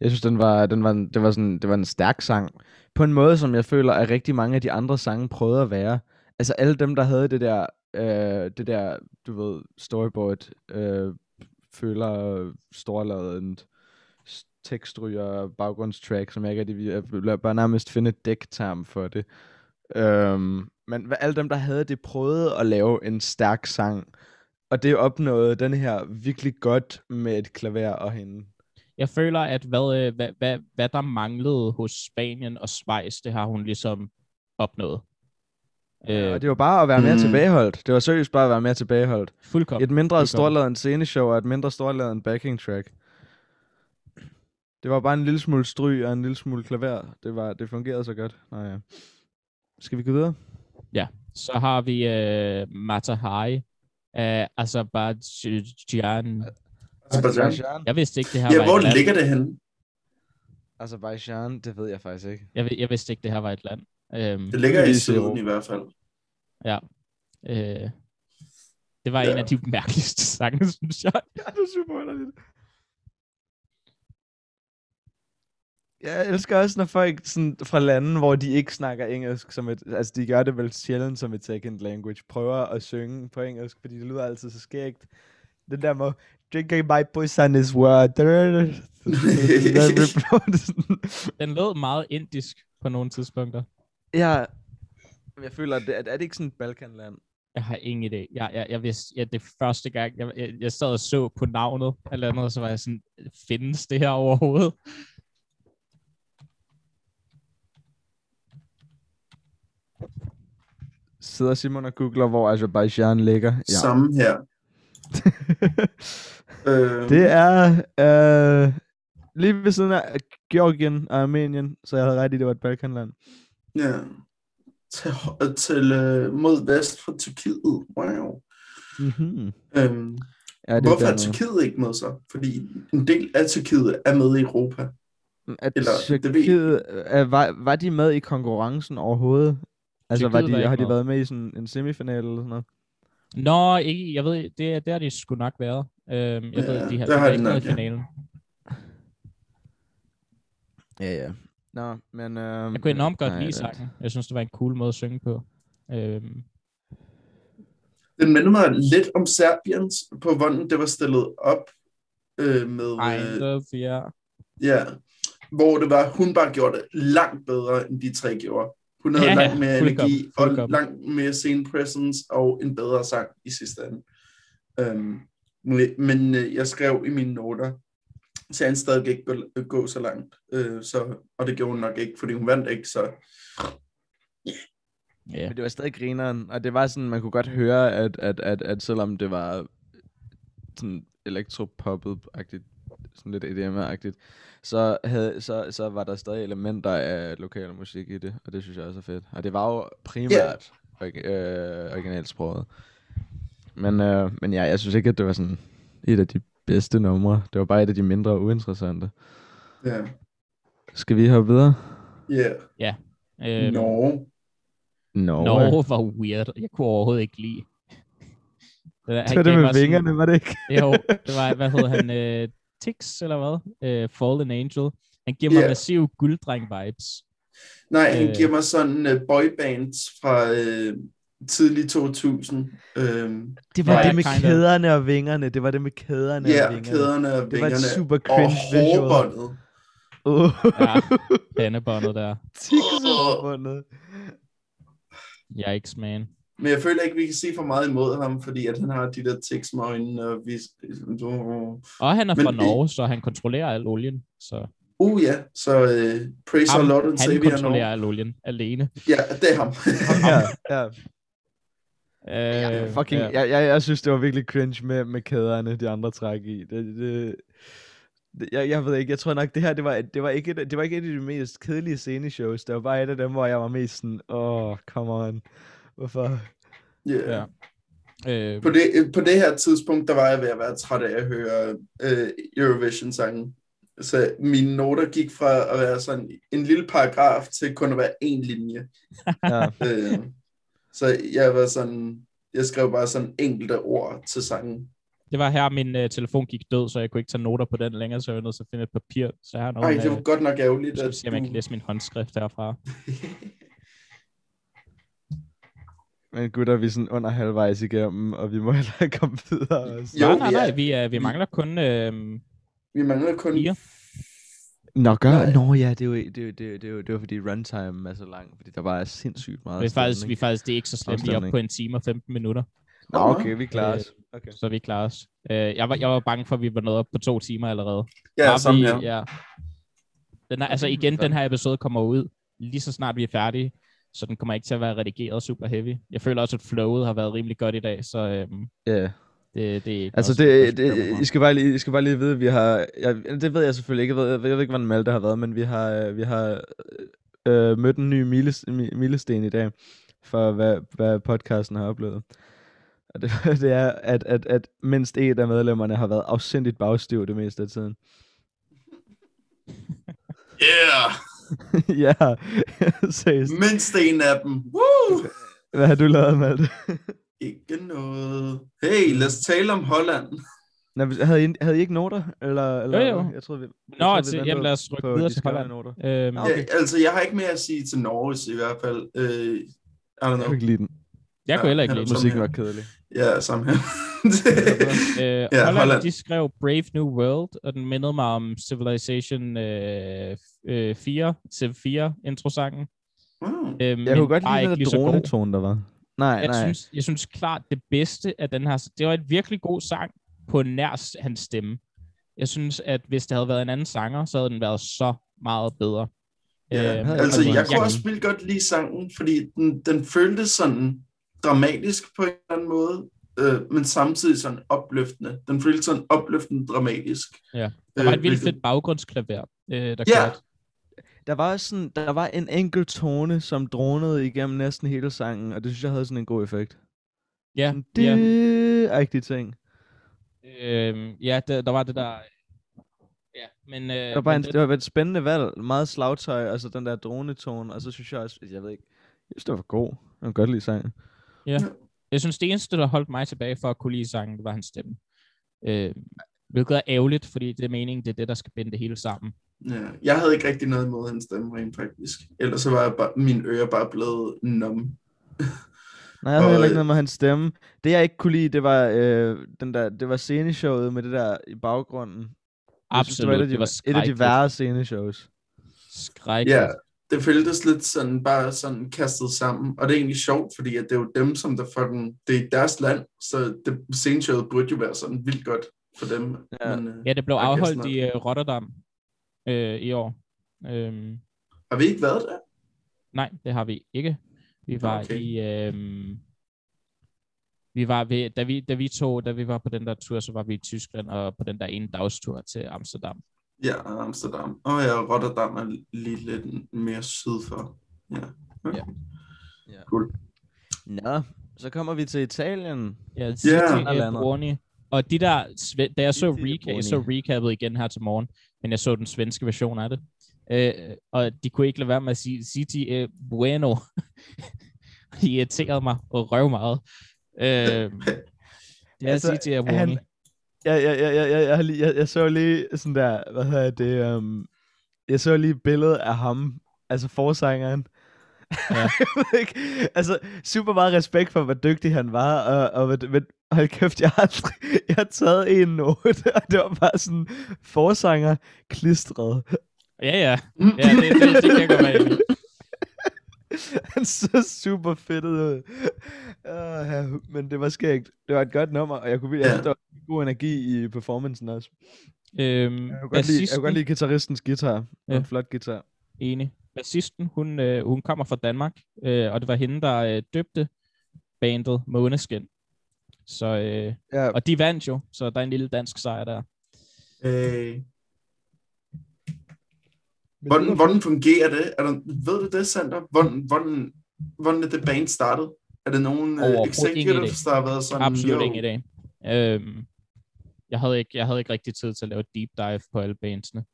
Jeg synes, den var, den var, det, var sådan, det var en stærk sang. På en måde, som jeg føler, at rigtig mange af de andre sange prøvede at være. Altså alle dem, der havde det der, øh, det der, du ved, storyboard, øh, føler storladet tekstryger baggrundstrack, som jeg ikke rigtig, jeg vil bare nærmest finde et dækterm for det. Øhm, men alle dem, der havde det, prøvede at lave en stærk sang. Og det opnåede den her virkelig godt med et klaver og hende. Jeg føler, at hvad, øh, hvad, hvad, hvad der manglede hos Spanien og Schweiz, det har hun ligesom opnået. Øh, og det var bare at være mere mm. tilbageholdt. Det var seriøst bare at være mere tilbageholdt. fuldkommen. Et mindre storladet sceneshow og et mindre storladet backing track. Det var bare en lille smule stryg og en lille smule klaver. Det, var, det fungerede så godt. Nå ja. Skal vi gå videre? Så har vi øh, Mata Hari Uh, Azerbaijan. Azerbaijan. Jeg vidste ikke, det her Ja, var hvor et land. ligger det henne? Azerbaijan, det ved jeg faktisk ikke. Jeg, jeg vidste ikke, det her var et land. Um, Det ligger i syden i hvert fald. Ja. Uh, det var Ja. en af de mærkeligste sange, [laughs] synes jeg. Ja, det er super underligt. Jeg elsker også, når folk sådan, fra lande, hvor de ikke snakker engelsk, som et, altså de gør det vel sjældent som et second language, prøver at synge på engelsk, fordi det lyder altid så skægt. Det der med, drinking my pussy on his water. [laughs] Den lød meget indisk på nogle tidspunkter. ja, men jeg føler, at det, er, er det ikke sådan et Balkanland? Jeg har ingen idé. Jeg, jeg, jeg vidste, ja, det er første gang, jeg, jeg, jeg sad og så på navnet eller andet, så var jeg sådan, findes det her overhovedet? Sidder Simon og googler, hvor Azerbaijan ligger? Ja. Samme her. [laughs] Øh, Det er øh, lige ved siden af Georgien og Armenien, så jeg havde ret i, det var et Balkanland. Ja. Til, til øh, mod vest fra Tyrkiet. Wow. Mm-hmm. Øhm, Ja, det hvorfor er. Tyrkiet ikke med så? Fordi en del af Tyrkiet er med i Europa. At eller, det Tyrkiet, øh, var, var de med i konkurrencen overhovedet? Altså, var Tyrkiet var de, ikke har de været med i sådan en semifinal eller sådan noget? Nå, ikke, jeg ved, det, det har de sgu nok været. Øhm, jeg Ja, ved, de har, der de har ikke nok, i ja. finalen. Ja, ja. Nå, men... Øh, Jeg kunne enormt godt nej, lide sangen. Jeg synes, det var en cool måde at synge på. Øhm, Den minder mig lidt om Serbiens, på hvordan det var stillet op øh, med... Øh, of, ja. ja, hvor det var, hun bare gjorde det langt bedre, end de tre gjorde. Hun havde Ja, langt mere energi og fuldkommen. langt mere scene presence og en bedre sang i sidste ende. Øhm, men- men øh, jeg skrev i mine noter, så han stadig ikke gå, gå så langt. Øh, så, og det gjorde hun nok ikke, fordi hun vandt ikke, så ja. Men det var stadig grineren, og det var sådan, man kunne godt høre, at, at, at, at selvom det var sådan elektropoppet-agtigt, sådan lidt EDM-agtigt, så, havde, så, så var der stadig elementer af lokal musik i det, og det synes jeg også er fedt. Og det var jo primært yeah. øh, originalsproget. Men, øh, men ja, jeg synes ikke, at det var sådan et af de bedste numre. Det var bare et af de mindre uinteressante. ja. Skal vi hoppe videre? Yeah. Øhm, Nå. No. Norge var weird. Jeg kunne overhovedet ikke lide. Det, der, Det var det med vingerne, var det ikke? Jo, det var, hvad hedder han, øh, Tix, eller hvad? Øh, Fallen Angel. Han giver mig Ja. massiv gulddreng-vibes. Nej, han Øh. giver mig sådan uh, boybands fra uh, tidlig 2000. Øhm, Det var det med kind of. kæderne og vingerne. Det var det med kæderne og ja, vingerne. kæderne og Det var et vingerne. super og cringe visual. hårbåndet. Uh, Ja, pandebåndet der. Tixerbundet. Yikes, man. Men jeg føler ikke, vi kan se for meget imod ham, fordi at han har de der tics med øjnene, og vi... Og han er Men fra det- Norge, så han kontrollerer al olien. Så Uh ja, så uh, praise ham, our Lord and han Savior kontrollerer Norge. al olien alene. Ja, det er ham. ja, ja. Øh, Fucking, ja. jeg, jeg, jeg synes, det var virkelig cringe med, med kæderne, de andre træk i. Det, det, det, jeg, jeg ved ikke, jeg tror nok, det her, det var, det var, ikke et, det var ikke et af de mest kedelige sceneshows. Det var bare et af dem, hvor jeg var mest sådan, åh, oh, come on. Hvorfor? yeah. ja. Øh, på, det, på det her tidspunkt, der var jeg ved at være træt af at høre øh, Eurovision-sangen. Så mine noter gik fra at være sådan en lille paragraf til kun at være en linje. Ja. øh, så jeg var sådan, jeg skrev bare sådan enkelte ord til sangen. det var her, min øh, telefon gik død, så jeg kunne ikke tage noter på den længere, så jeg var nødt til at finde et papir. Så jeg har nogle, Ej, det var øh, godt nok ærgerligt, skal vi at se, om jeg kan du... læse min håndskrift herfra. [laughs] Men gutter, vi er sådan under halvvejs igennem, og vi må heller komme videre også. Jo, nej, nej, vi nej, vi, er, vi vi- mangler kun... Øh, Vi mangler kun... Fire. Nå, gør, Nej. nå ja, det er jo, det er, jo- det er, jo- det er, jo- det er jo fordi runtime er så lang, fordi der bare er sindssygt meget vi, er faktisk, vi er faktisk, det er ikke så slemt, vi er oppe på en time og 15 minutter, Nå, okay, vi klarer Øh, os. Okay. så vi klarer os. Øh, jeg, var, jeg var bange for, at vi var nået op på to timer allerede. Ja, Bare samme fordi- her. Ja. Den er, altså igen, den her episode kommer ud lige så snart vi er færdige, så den kommer ikke til at være redigeret super heavy. Jeg føler også, at flowet har været rimelig godt i dag, så øhm, Ja. Det, det er ikke Altså, det, det. I, skal bare lige, I skal bare lige vide, at vi har... Jeg, det ved jeg selvfølgelig ikke. Jeg ved, jeg ved ikke, hvordan Malte har været, men vi har, øh, vi har øh, mødt en ny miles, mi- milesten i dag, for hvad, hvad podcasten har oplevet. Og det, [laughs] det er, at, at, at mindst et af medlemmerne har været afsindigt bagstiv det meste af tiden. Yeah! [laughs] ja, [laughs] seriøst. Mindst en af dem. Woo! Hvad har du lavet det? Ikke noget. Hey, lad os tale om Holland. Nå, havde, I, havde I ikke noter? Eller, eller, Jo, jo. Jeg troede, vi, jeg Nå, troede, vi altså, ventede jamen lad os rykke videre de til Holland. Noter. Øhm, Okay. Ja, altså, jeg har ikke mere at sige til Norges i hvert fald. Øh, I don't Jeg know. kunne ikke lide den. Jeg kunne heller ikke ja, lide Musikken var kedelig. Ja, sammen her. [laughs] [laughs] Øh, Ja, ja, Holland, Holland. de skrev Brave New World, og den mindede mig om Civilization øh, øh, 4, Civ 4 introsangen. wow. Øh, Jeg kunne godt lide ikke den dronetone, der var. Nej, Jeg nej. synes, jeg synes klart, det bedste af den her, det var et virkelig god sang på nær hans stemme. Jeg synes, at hvis det havde været en anden sanger, så havde den været så meget bedre. Ja, Øhm, altså, jeg kunne jeg- også vildt godt lide sangen, fordi den, den føltes sådan dramatisk på en eller anden måde, øh, men samtidig sådan opløftende. Den føltes sådan opløftende dramatisk. Ja. Der var Øh, et vildt hvilket- fedt baggrundsklaver, øh, der Ja. kørte. Der var sådan, der var en enkelt tone, som dronede igennem næsten hele sangen, og det synes jeg havde sådan en god effekt. Ja, Sådan, ja. det rigtige ting. Øhm, ja der, der var det der... Ja, men... Øh, Det var bare en, men det var et spændende valg. Meget slagtøj, altså den der dronetone, og så synes jeg også, jeg ved ikke, jeg synes, det var god. Jeg kan godt lide sangen. Jeg synes, det eneste, der holdt mig tilbage for at kunne lide sangen, det var hans stemme. Øh, hvilket er ærgerligt, fordi det er meningen, det er det, der skal binde det hele sammen. Ja, jeg havde ikke rigtig noget imod hans stemme rent faktisk. Ellers så var jeg bare, mine ører bare blevet numb. Nej, jeg havde heller ikke øh, noget med hans stemme. Det jeg ikke kunne lide, det var, øh, den der, det var sceneshowet med det der i baggrunden. Jeg synes, Absolut, det var, et af de, det var et af de værre sceneshows. Skrækkeligt. Ja, det føltes lidt sådan, bare sådan kastet sammen. Og det er egentlig sjovt, fordi at det er jo dem, som der fucking, det er deres land, så det sceneshowet burde jo være sådan vildt godt for dem. Ja. Men, øh, Ja, det blev afholdt i uh, Rotterdam øh, i år. Øhm, har vi ikke været der? nej, det har vi ikke. Vi var Okay. i... Øhm, vi var ved, da vi, da vi to, da vi var på den der tur, så var vi i Tyskland, og på den der ene dagstur til Amsterdam. Ja, Amsterdam. Og ja, Rotterdam er lige lidt mere syd for. Ja. Okay. Ja. Ja. Cool. Nå, så kommer vi til Italien. Ja, Eller yeah. Bruni. Og de der, da jeg så, City reca- Bruni. jeg så recappet igen her til morgen, men jeg så den svenske version af det, øh, og de kunne ikke lade være med at sige City eh, Bueno. [laughs] de irriterede mig og røv meget. Øh, [laughs] det er Altså, City er han-. Ja, ja, ja, ja, ja, jeg, har lige- jeg, jeg så lige sådan der, hvad hedder det, um, jeg så lige et billede af ham, altså forsangeren. Ja. [laughs] Jeg altså, super meget respekt for, hvor dygtig han var, og, og hvad- men hold kæft, jeg har, aldrig, jeg har taget en note, [laughs] og det var bare sådan, forsanger klistret. Ja, ja. Ja, det, det, det kan jeg godt være. [laughs] Han så super fedt ud. Uh, ja, men det var skægt. Det var et godt nummer, og jeg kunne virkelig, Ja. der var god energi i performancen også. Øhm, Jeg kunne godt lide, jeg bassisten- kunne godt lide guitaristens guitar. Ja. En flot guitar. Enig. Bassisten, hun, øh, hun kommer fra Danmark, øh, og det var hende, der øh, døbte bandet Måneskin. Så, øh, Ja, og de vandt jo, så der er en lille dansk sejr der. Øh, hvordan, hvordan fungerer det? Er der, ved du det, Sander? Hvordan, hvordan, hvordan er det band startet? Er det nogen uh, ingen executives, der har været sådan, Absolut jo, ingen idé. Øhm, jeg, havde ikke, jeg havde ikke rigtig tid til at lave et deep dive på alle bandsene.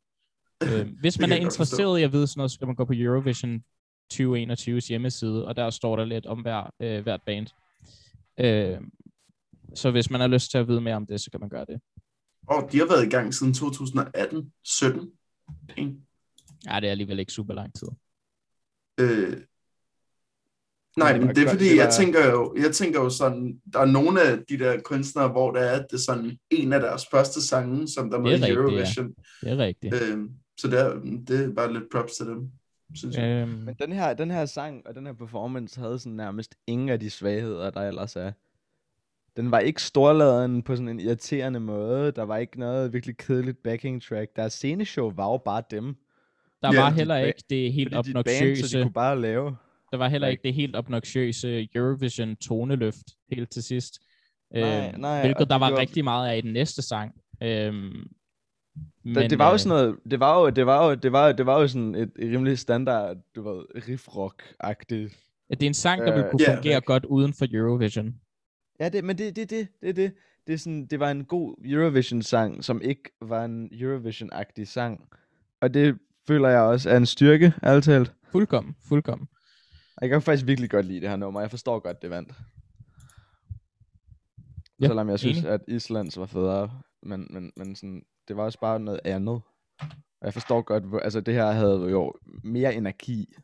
[laughs] øhm, hvis man er interesseret i at vide sådan noget, så skal man gå på Eurovision 2021's hjemmeside, og der står der lidt om hver, øh, hvert band. Øhm, så hvis man har lyst til at vide mere om det, så kan man gøre det. Og de har været i gang siden 2018-17. Ja, det er alligevel ikke super lang tid. Øh, nej, men var det er fordi, det jeg var- tænker jo, jeg tænker jo sådan, der er nogle af de der kunstnere, hvor der er, det er sådan en af deres første sange, som der er er i rigtigt, ja. Eurovision. Det er rigtigt. Øh, så det er, det er bare lidt props til dem, synes jeg. Øhm, Men den her, den her sang og den her performance havde sådan nærmest ingen af de svagheder, der ellers er. Den var ikke storladen på sådan en irriterende måde. Der var ikke noget virkelig kedeligt backing track. Deres sceneshow var jo bare dem. der Ja, var de heller ba- ikke det helt Fordi de band, så de obnoxiøse, kunne bare lave. der var heller ikke det helt obnoxiøse Eurovision toneløft helt til sidst. Nej, Øhm, nej, hvilket der var gjorde- rigtig meget af i den næste sang. Øhm, Men, det var jo øh, sådan noget, det var jo, det var jo, det var, det var jo sådan et, rimelig standard, du ved, riff rock agtigt det er en sang, der ville Øh, kunne ja, fungere ikke? godt uden for Eurovision. Ja, det, men det, det, det, det, det, det, er sådan, det var en god Eurovision-sang, som ikke var en Eurovision-agtig sang. Og det føler jeg også er en styrke, ærligt talt. Fuldkommen, fuldkommen. Jeg kan faktisk virkelig godt lide det her nummer. Jeg forstår godt, det vandt. Ja, Selvom jeg synes, enig. at Islands var federe. Men, men, men sådan, det var også bare noget andet. Og jeg forstår godt, hvor, altså det her havde jo mere energi.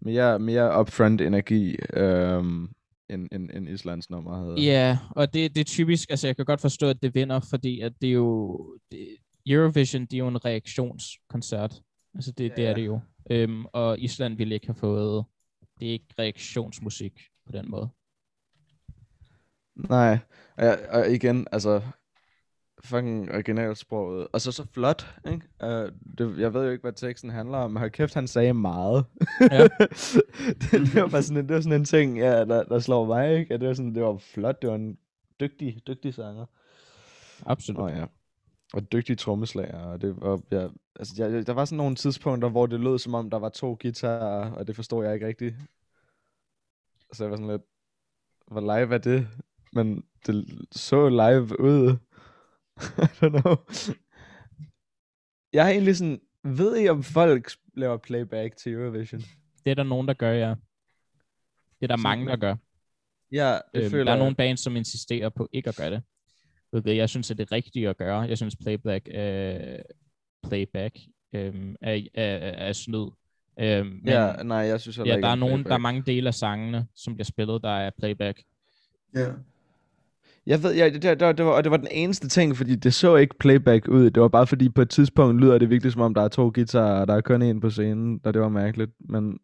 Mere, mere upfront energi, øhm, end, end, end Islands nummer havde. Ja, og det, det er typisk, altså jeg kan godt forstå, at det vinder, fordi at det er jo, det, Eurovision, det er jo en reaktionskoncert. Altså det, Ja, det er ja. det jo. Øhm, og Island ville ikke have fået, det er ikke reaktionsmusik på den måde. Nej, og, jeg, og igen, altså, fucking originalsproget. Og så så flot, ikke? Uh, det, jeg ved jo ikke, hvad teksten handler om, men hold kæft, han sagde meget. Ja. [laughs] det, det, var bare sådan, en- det var sådan en ting, ja, der, der slår mig, ikke? At det var sådan, det var flot, det var en dygtig, dygtig sanger. Absolut. Åh ja. Og dygtig trommeslager, og det var, ja, altså, jeg, der var sådan nogle tidspunkter, hvor det lød som om, der var to guitarer, og det forstod jeg ikke rigtigt. Så jeg var sådan lidt, hvor live er det? Men det så live ud. [laughs] I don't know. Jeg har egentlig sådan, ved I om folk laver playback til Eurovision? Det er der nogen, der gør, ja. Det er der Sådan, mange, der gør. Ja, det Øhm, føler der er jeg. nogle bands, som insisterer på ikke at gøre det. Ved det, jeg synes, at det er rigtigt at gøre. Jeg synes, playback, øh, playback øh, er, er, er, er snyd. Øh, men, Ja, nej, jeg synes heller ja, ikke der er, nogen, der er playback. mange dele af sangene, som bliver spillet, der er playback. Ja. Jeg ved, ja, det, det, det, det, var, og det var den eneste ting, fordi det så ikke playback ud. Det var bare fordi, på et tidspunkt lyder det virkelig som om, der er to guitarer, og der er kun en på scenen, og det var mærkeligt. Men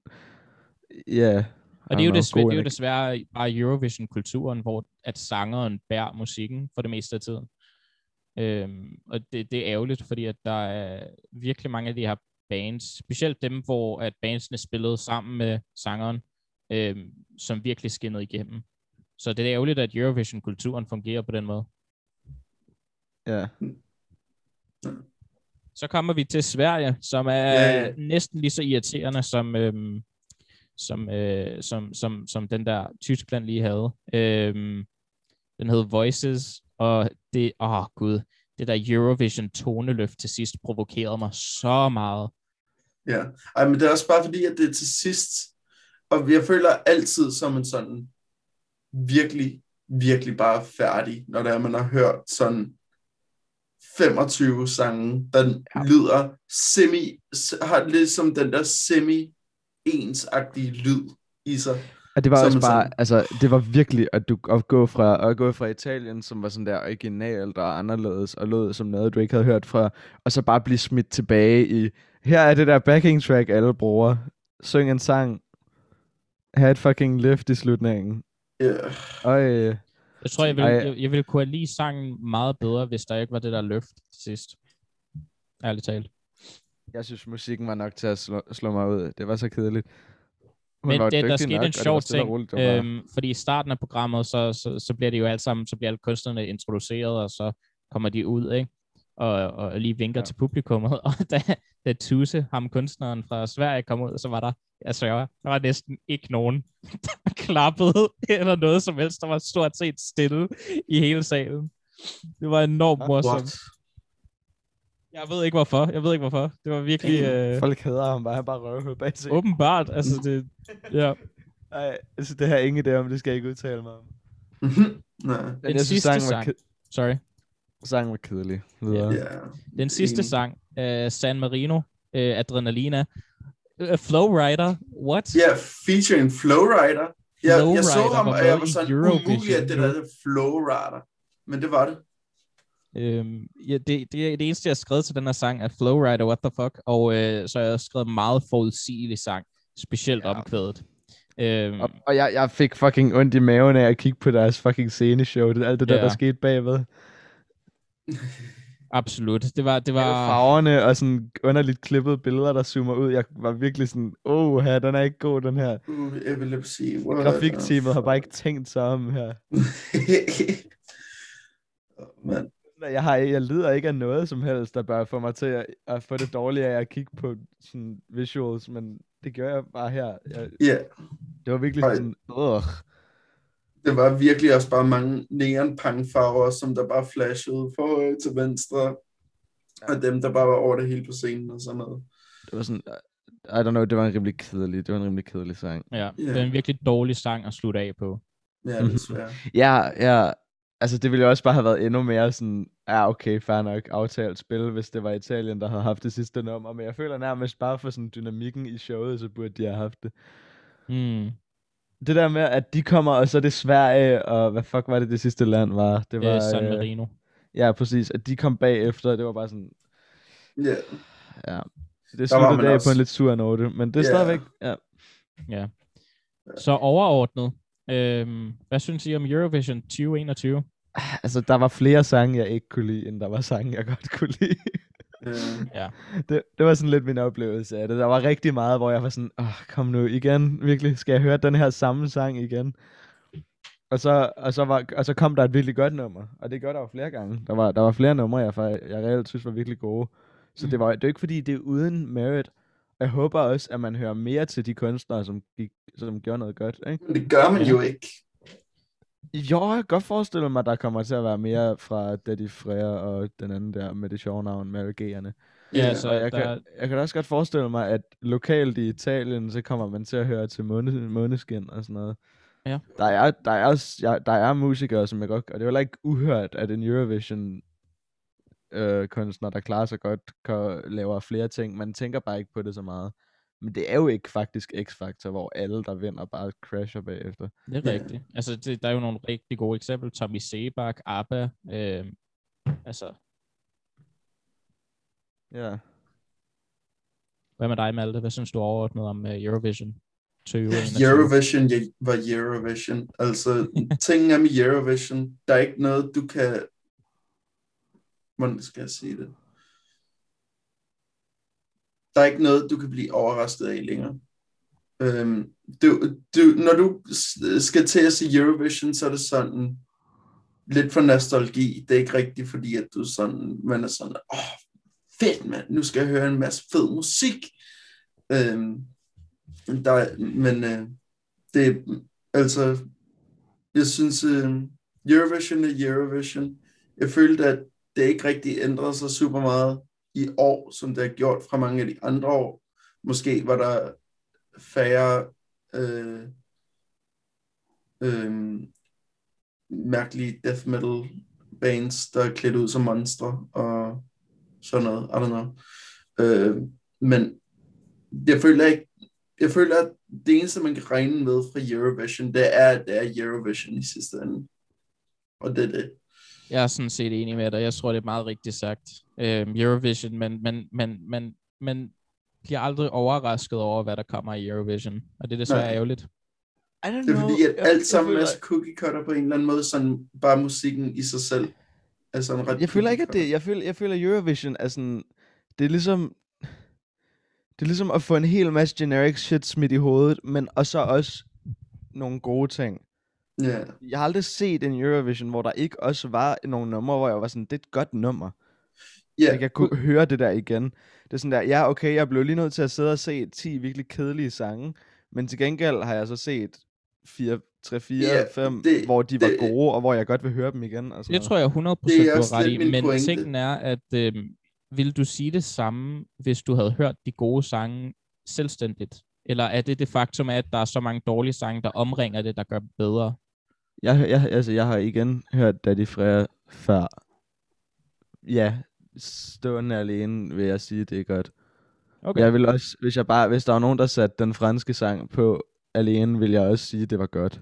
ja, Og det er, jo know, desværre, det er jo desværre bare Eurovision-kulturen, hvor at sangeren bærer musikken for det meste af tiden. Øhm, og det, det er ærgerligt, fordi at der er virkelig mange af de her bands, specielt dem, hvor at bandsene spillede sammen med sangeren, øhm, som virkelig skinnede igennem. Så det er ærgerligt, at Eurovision-kulturen fungerer på den måde. ja. Så kommer vi til Sverige, som er Ja, ja. næsten lige så irriterende som, øhm, som, øh, som, som, som den der Tyskland lige havde. Øhm, den hed Voices, og det, åh oh, gud, det der Eurovision toneløft til sidst provokerede mig så meget. Ja, Ej, men det er også bare fordi, at det er til sidst, og jeg føler altid som en sådan virkelig, virkelig bare færdig, når det er, man har hørt sådan 25 sange, der ja. lyder semi, har ligesom den der semi ensagtige lyd i sig. Og det var Som også bare, sådan- altså, det var virkelig at du at gå fra at gå fra Italien, som var sådan der originalt og anderledes, og lød som noget, du ikke havde hørt fra, og så bare blive smidt tilbage i, her er det der backing track, alle bruger. Syng en sang. Ha' et fucking lift i slutningen. Ja, Øj, Jeg tror, jeg ville, Ej. jeg, jeg ville kunne have lige sangen meget bedre, hvis der ikke var det der løft til sidst. Ærligt talt. jeg synes, musikken var nok til at slå, slå mig ud. Det var så kedeligt. Hun Men det, der skete nok, en sjov ting, roligt, bare- øhm, fordi i starten af programmet, så, så, så bliver det jo alt sammen, så bliver alle kunstnerne introduceret, og så kommer de ud, ikke? Og, og lige vinker ja. til publikummet, [laughs] og da, da Tuse, ham kunstneren fra Sverige, kom ud, så var der, jeg sørger, der var næsten ikke nogen, [laughs] der klappede, eller noget som helst, der var stort set stille i hele salen. Det var enormt Ah, morsomt. what? Jeg ved ikke hvorfor, jeg ved ikke hvorfor. Det var virkelig øh, Folk hader ham bare, han bare røvhul bag sig. åbenbart, altså det, ja. Ej, altså det har jeg ingen idé om, det skal jeg ikke udtale mig om. Mhm. [laughs] Nej. Den sidste var, sang. ke- Sorry. sangen var kedelig. Videre. Ja. Den sidste sang, uh, San Marino, uh, Adrenalina, uh, Flowrider, what? Ja, featuring Flowrider. Jeg, jeg så Flowrider ham, og jeg var sådan Eurovision, umuligt, at det der er Flowrider. Men det var det. Øhm, ja, det, det, det eneste, jeg har skrevet til den her sang, er Flowrider, what the fuck, og uh, så har jeg skrevet meget forudsigelig sang, specielt Ja. omkvædet. Øhm, Og, og jeg, jeg fik fucking ondt i maven af at kigge på deres fucking sceneshow. Det, alt det der, Ja. der skete bagved. [laughs] absolut. Det var, det Alle var, farverne og sådan underligt klippede billeder, der zoomer ud. Jeg var virkelig sådan, åh, oh, her, den er ikke god, den her. Uh, epilepsy. What Grafikteamet har bare ikke tænkt sig om her. [laughs] Men, Jeg, har, jeg lider ikke af noget som helst, der bør få mig til at, at få det dårlige af at kigge på sådan visuals, men det gør jeg bare her. Jeg, ja, det var virkelig sådan, øh. Det var virkelig også bare mange neonpangfarver, som der bare flashede fra højre til venstre. Og dem, der bare var over det hele på scenen og sådan noget. Det var sådan, I don't know, det var en rimelig kedelig, det var en rimelig kedelig sang. Ja, Ja. det er en virkelig dårlig sang at slutte af på. Ja, Mhm. desværre. Ja, ja, altså det ville jo også bare have været endnu mere sådan, ja okay, fair nok, aftalt spil, hvis det var Italien, der havde haft det sidste nummer, men jeg føler nærmest bare for sådan dynamikken i showet, så burde de have haft det. Mm. Det der med, at de kommer, og så er det Sverige, og hvad fuck var det, det sidste land var? Det var, Øh, San øh, Marino. Ja, præcis, at de kom bagefter, det var bare sådan, Ja. ja. Det sluttede af også- på en lidt sur note, men det er Ja. stadigvæk, ja. Ja. Så overordnet, øhm, hvad synes I om Eurovision 2021? Altså, der var flere sange, jeg ikke kunne lide, end der var sange, jeg godt kunne lide. Øh, Ja. det, det var sådan lidt min oplevelse af det. Der var rigtig meget, hvor jeg var sådan, Åh, kom nu igen, virkelig, skal jeg høre den her samme sang igen? Og så, og, så var, og så kom der et virkelig godt nummer, og det gør der jo flere gange. Der var, der var flere numre, jeg, jeg reelt synes var virkelig gode. Så det var det er jo ikke fordi, det er uden merit. Jeg håber også, at man hører mere til de kunstnere, som, gik, som gjorde noget godt. Ikke? men det gør man jo ikke. Jo, jeg kan godt forestille mig, at der kommer til at være mere fra Daddy Freya og den anden der med det sjove navn, Malgerne. Ja, Ja, så Og jeg, der, kan, jeg kan da også godt forestille mig, at lokalt i Italien, så kommer man til at høre til måne, måneskin og sådan noget. Ja. Der er, der, er, også- ja, der er musikere, som jeg godt... Og det er jo heller ikke uhørt, at en Eurovision øh, kunstner, der klarer sig godt, kan lave flere ting. Man tænker bare ikke på det så meget. Men det er jo ikke faktisk X-Factor, hvor alle, der vinder, bare crasher bagefter. det er Ja. rigtigt. Altså, det, der er jo nogle rigtig gode eksempler. Tommy Sebak, ABBA, øhm, altså, Ja. hvad med dig, Malte? Hvad synes du overordnet om uh, Eurovision 2021? Eurovision var Eurovision. Altså, tingen er med Eurovision, der er ikke noget, du kan... Hvordan skal jeg sige det? Der er ikke noget, du kan blive overrasket af længere. Øhm, du, du, når du skal til at se Eurovision, så er det sådan lidt for nostalgi. Det er ikke rigtigt, fordi at du sådan, man er sådan, åh, fedt mand, nu skal jeg høre en masse fed musik. Øhm, der, men øh, det altså, jeg synes, øh, Eurovision er Eurovision. Jeg følte, at det ikke rigtig ændrede sig super meget i år, som det har gjort fra mange af de andre år. Måske var der færre øh, øh, mærkelige death metal bands, der er klædt ud som monstre og sådan noget. I don't know. Øh, men jeg føler ikke, jeg føler, at det eneste, man kan regne med fra Eurovision, det er, det er Eurovision i sidste ende. Og det er det. Jeg er sådan set enig med dig. Jeg tror, det er meget rigtigt sagt. Øhm, Eurovision, men, men, men, men, men bliver aldrig overrasket over, hvad der kommer i Eurovision. Og det er desværre Nej. ærgerligt. I don't Det er fordi, at alt sammen føler, er så cookie cutter på en eller anden måde, sådan bare musikken i sig selv er sådan ret Jeg føler ikke, at det... Jeg føler, jeg føler Eurovision er sådan... Det er ligesom... Det er ligesom at få en hel masse generic shit smidt i hovedet, men og så også nogle gode ting. Ja, Jeg har aldrig set en Eurovision, hvor der ikke også var nogle numre, hvor jeg var sådan, det er et godt nummer. Ja. Jeg kan kunne høre det der igen. Det er sådan der, ja okay, jeg blev lige nødt til at sidde og se 10 virkelig kedelige sange, men til gengæld har jeg så set 4, 3, 4, Ja, 5, det- hvor de var det- gode, og hvor jeg godt vil høre dem igen. Og sådan Det tror jeg 100% Det er du har ret i. Men pointe. tingen er, at øhm, vil du sige det samme, hvis du havde hørt de gode sange selvstændigt? Eller er det det faktum, at der er så mange dårlige sange, der omringer det, der gør dem bedre? Jeg, jeg, altså, jeg har igen hørt Daddy Freya før. Ja, stående alene vil jeg sige, det er godt. Okay. Jeg vil også, hvis, jeg bare, hvis der var nogen, der satte den franske sang på alene, vil jeg også sige, det var godt.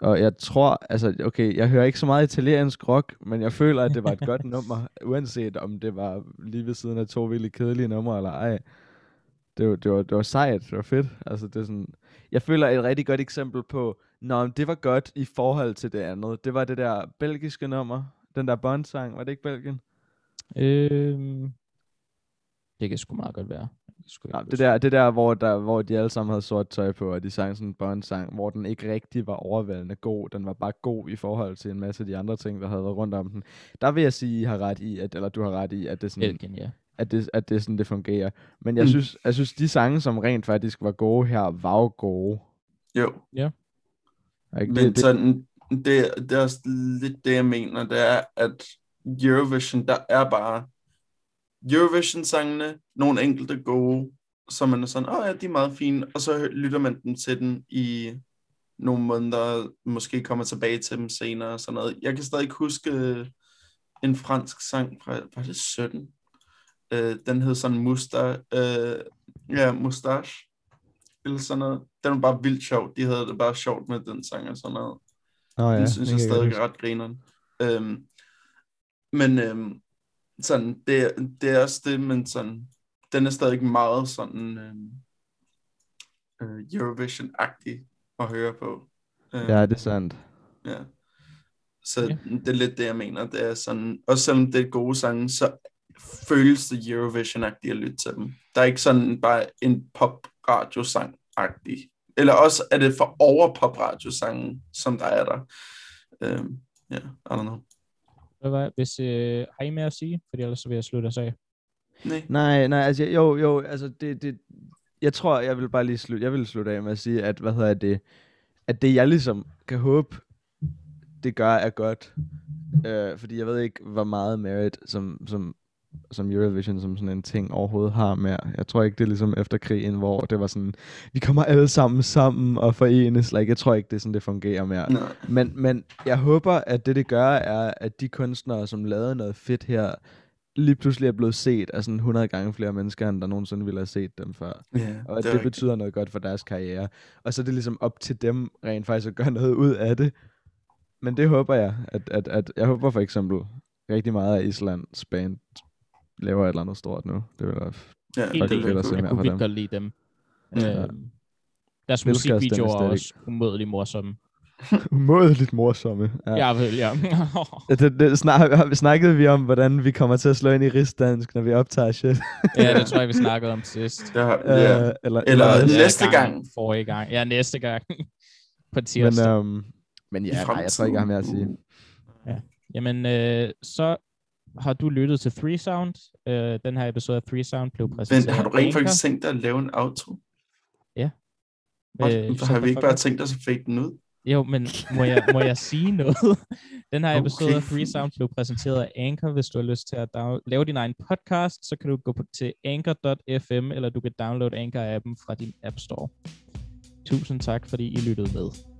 Og jeg tror, altså, okay, jeg hører ikke så meget italiensk rock, men jeg føler, at det var et godt [laughs] nummer, uanset om det var lige ved siden af to virkelig kedelige numre eller ej. Det var, det, var, det var sejt, det var fedt. Altså, det er sådan, jeg føler et rigtig godt eksempel på, Nå, det var godt i forhold til det andet. Det var det der belgiske nummer, den der Bond-sang, var det ikke Belgien? Øhm, det kan sgu meget godt være. Kan sgu Ja, det der, det der hvor, der, hvor de alle sammen havde sort tøj på, og de sang sådan en Bond-sang, hvor den ikke rigtig var overvældende god. Den var bare god i forhold til en masse af de andre ting, der havde været rundt om den. Der vil jeg sige, I har ret i, at, eller du har ret i, at det, sådan, Belgien, ja. at det, at det er sådan, det fungerer. Men jeg, Mm. synes, jeg synes, de sange, som rent faktisk var gode her, var jo gode. Jo. Ikke? Men Det, det, sådan, det, det er også lidt det, jeg mener, det er, at Eurovision, der er bare Eurovision-sangene, nogle enkelte gode, så man er sådan, åh oh, ja, de er meget fine, og så lytter man dem til den i nogle måneder, måske kommer tilbage til dem senere og sådan noget. Jeg kan stadig huske øh, en fransk sang fra, var det 17? Øh, den hed sådan Musta, øh, ja, Mustache, eller sådan noget. Den var bare vildt sjov. De havde det bare sjovt med den sang og sådan noget. Nå, Ja, det synes jeg stadig er ret grineren. Øhm, men øhm, sådan, det, det er også det, men sådan, den er stadig meget sådan øhm, øh, Eurovision-agtig at høre på. Huske. Ja, det er sandt. ja. Så Ja. det er lidt det, jeg mener. Det er sådan, også selvom det er gode sange, så føles det Eurovision-agtigt at lytte til dem. Der er ikke sådan bare en pop-radiosang-agtig. Eller også er det for over pop-radiosangen, som der er der. Øhm, ja, I don't know. Hvad var, hvis, øh, har I mere at sige? Fordi ellers så vil jeg slutte os af. Nej. Nej, nej, altså jo, jo, altså det, det, jeg tror, jeg vil bare lige slutte, jeg vil slutte af med at sige, at, hvad hedder det, at det jeg ligesom kan håbe, det gør er godt, øh, fordi jeg ved ikke, hvor meget merit, som, som, som Eurovision som sådan en ting overhovedet har mere. Jeg tror ikke, det er ligesom efter krigen, hvor det var sådan, vi kommer alle sammen sammen og forenes. Like, jeg tror ikke, det er sådan, det fungerer mere. Nej. Men, men jeg håber, at det, det gør, er, at de kunstnere, som lavede noget fedt her, lige pludselig er blevet set af sådan 100 gange flere mennesker, end der nogensinde ville have set dem før. Ja, Og at det, rigtigt. betyder noget godt for deres karriere. Og så er det ligesom op til dem rent faktisk at gøre noget ud af det. Men det håber jeg. At, at, at jeg håber for eksempel rigtig meget af Islands band laver et eller andet stort nu. Det vil være Ja, Helt det er fedt at se mere fra dem. godt lide dem. Ja. Øh, deres musikvideoer er også umådeligt morsomme. [laughs] umådeligt morsomme. Ja. Ja, vel, ja. Ja, Det, det snak, snakkede vi om, hvordan vi kommer til at slå ind i rigsdansk, når vi optager shit. ja, det tror jeg, vi snakkede om sidst. Ja, ja. Øh, eller, Eller næste. næste gang. Forrige gang. Ja, næste gang. [laughs] På tirsdag. Men, øhm, men ja, nej, jeg tror ikke, jeg har mere at sige. Jamen, øh, så har du lyttet til Three Sound. Øh, den her episode af Three Sound blev præsenteret Men har du rent faktisk tænkt dig at lave en outro? Øh, Øh, så har vi ikke bare hvorfor- tænkt os at fade den ud? Jo, men må jeg, må jeg sige noget? [laughs] Den her episode Okay. af Free Sound blev præsenteret af Anchor. Hvis du har lyst til at down- lave din egen podcast, så kan du gå på til anchor.fm, eller du kan downloade Anchor-appen fra din App Store. Tusind tak, fordi I lyttede med.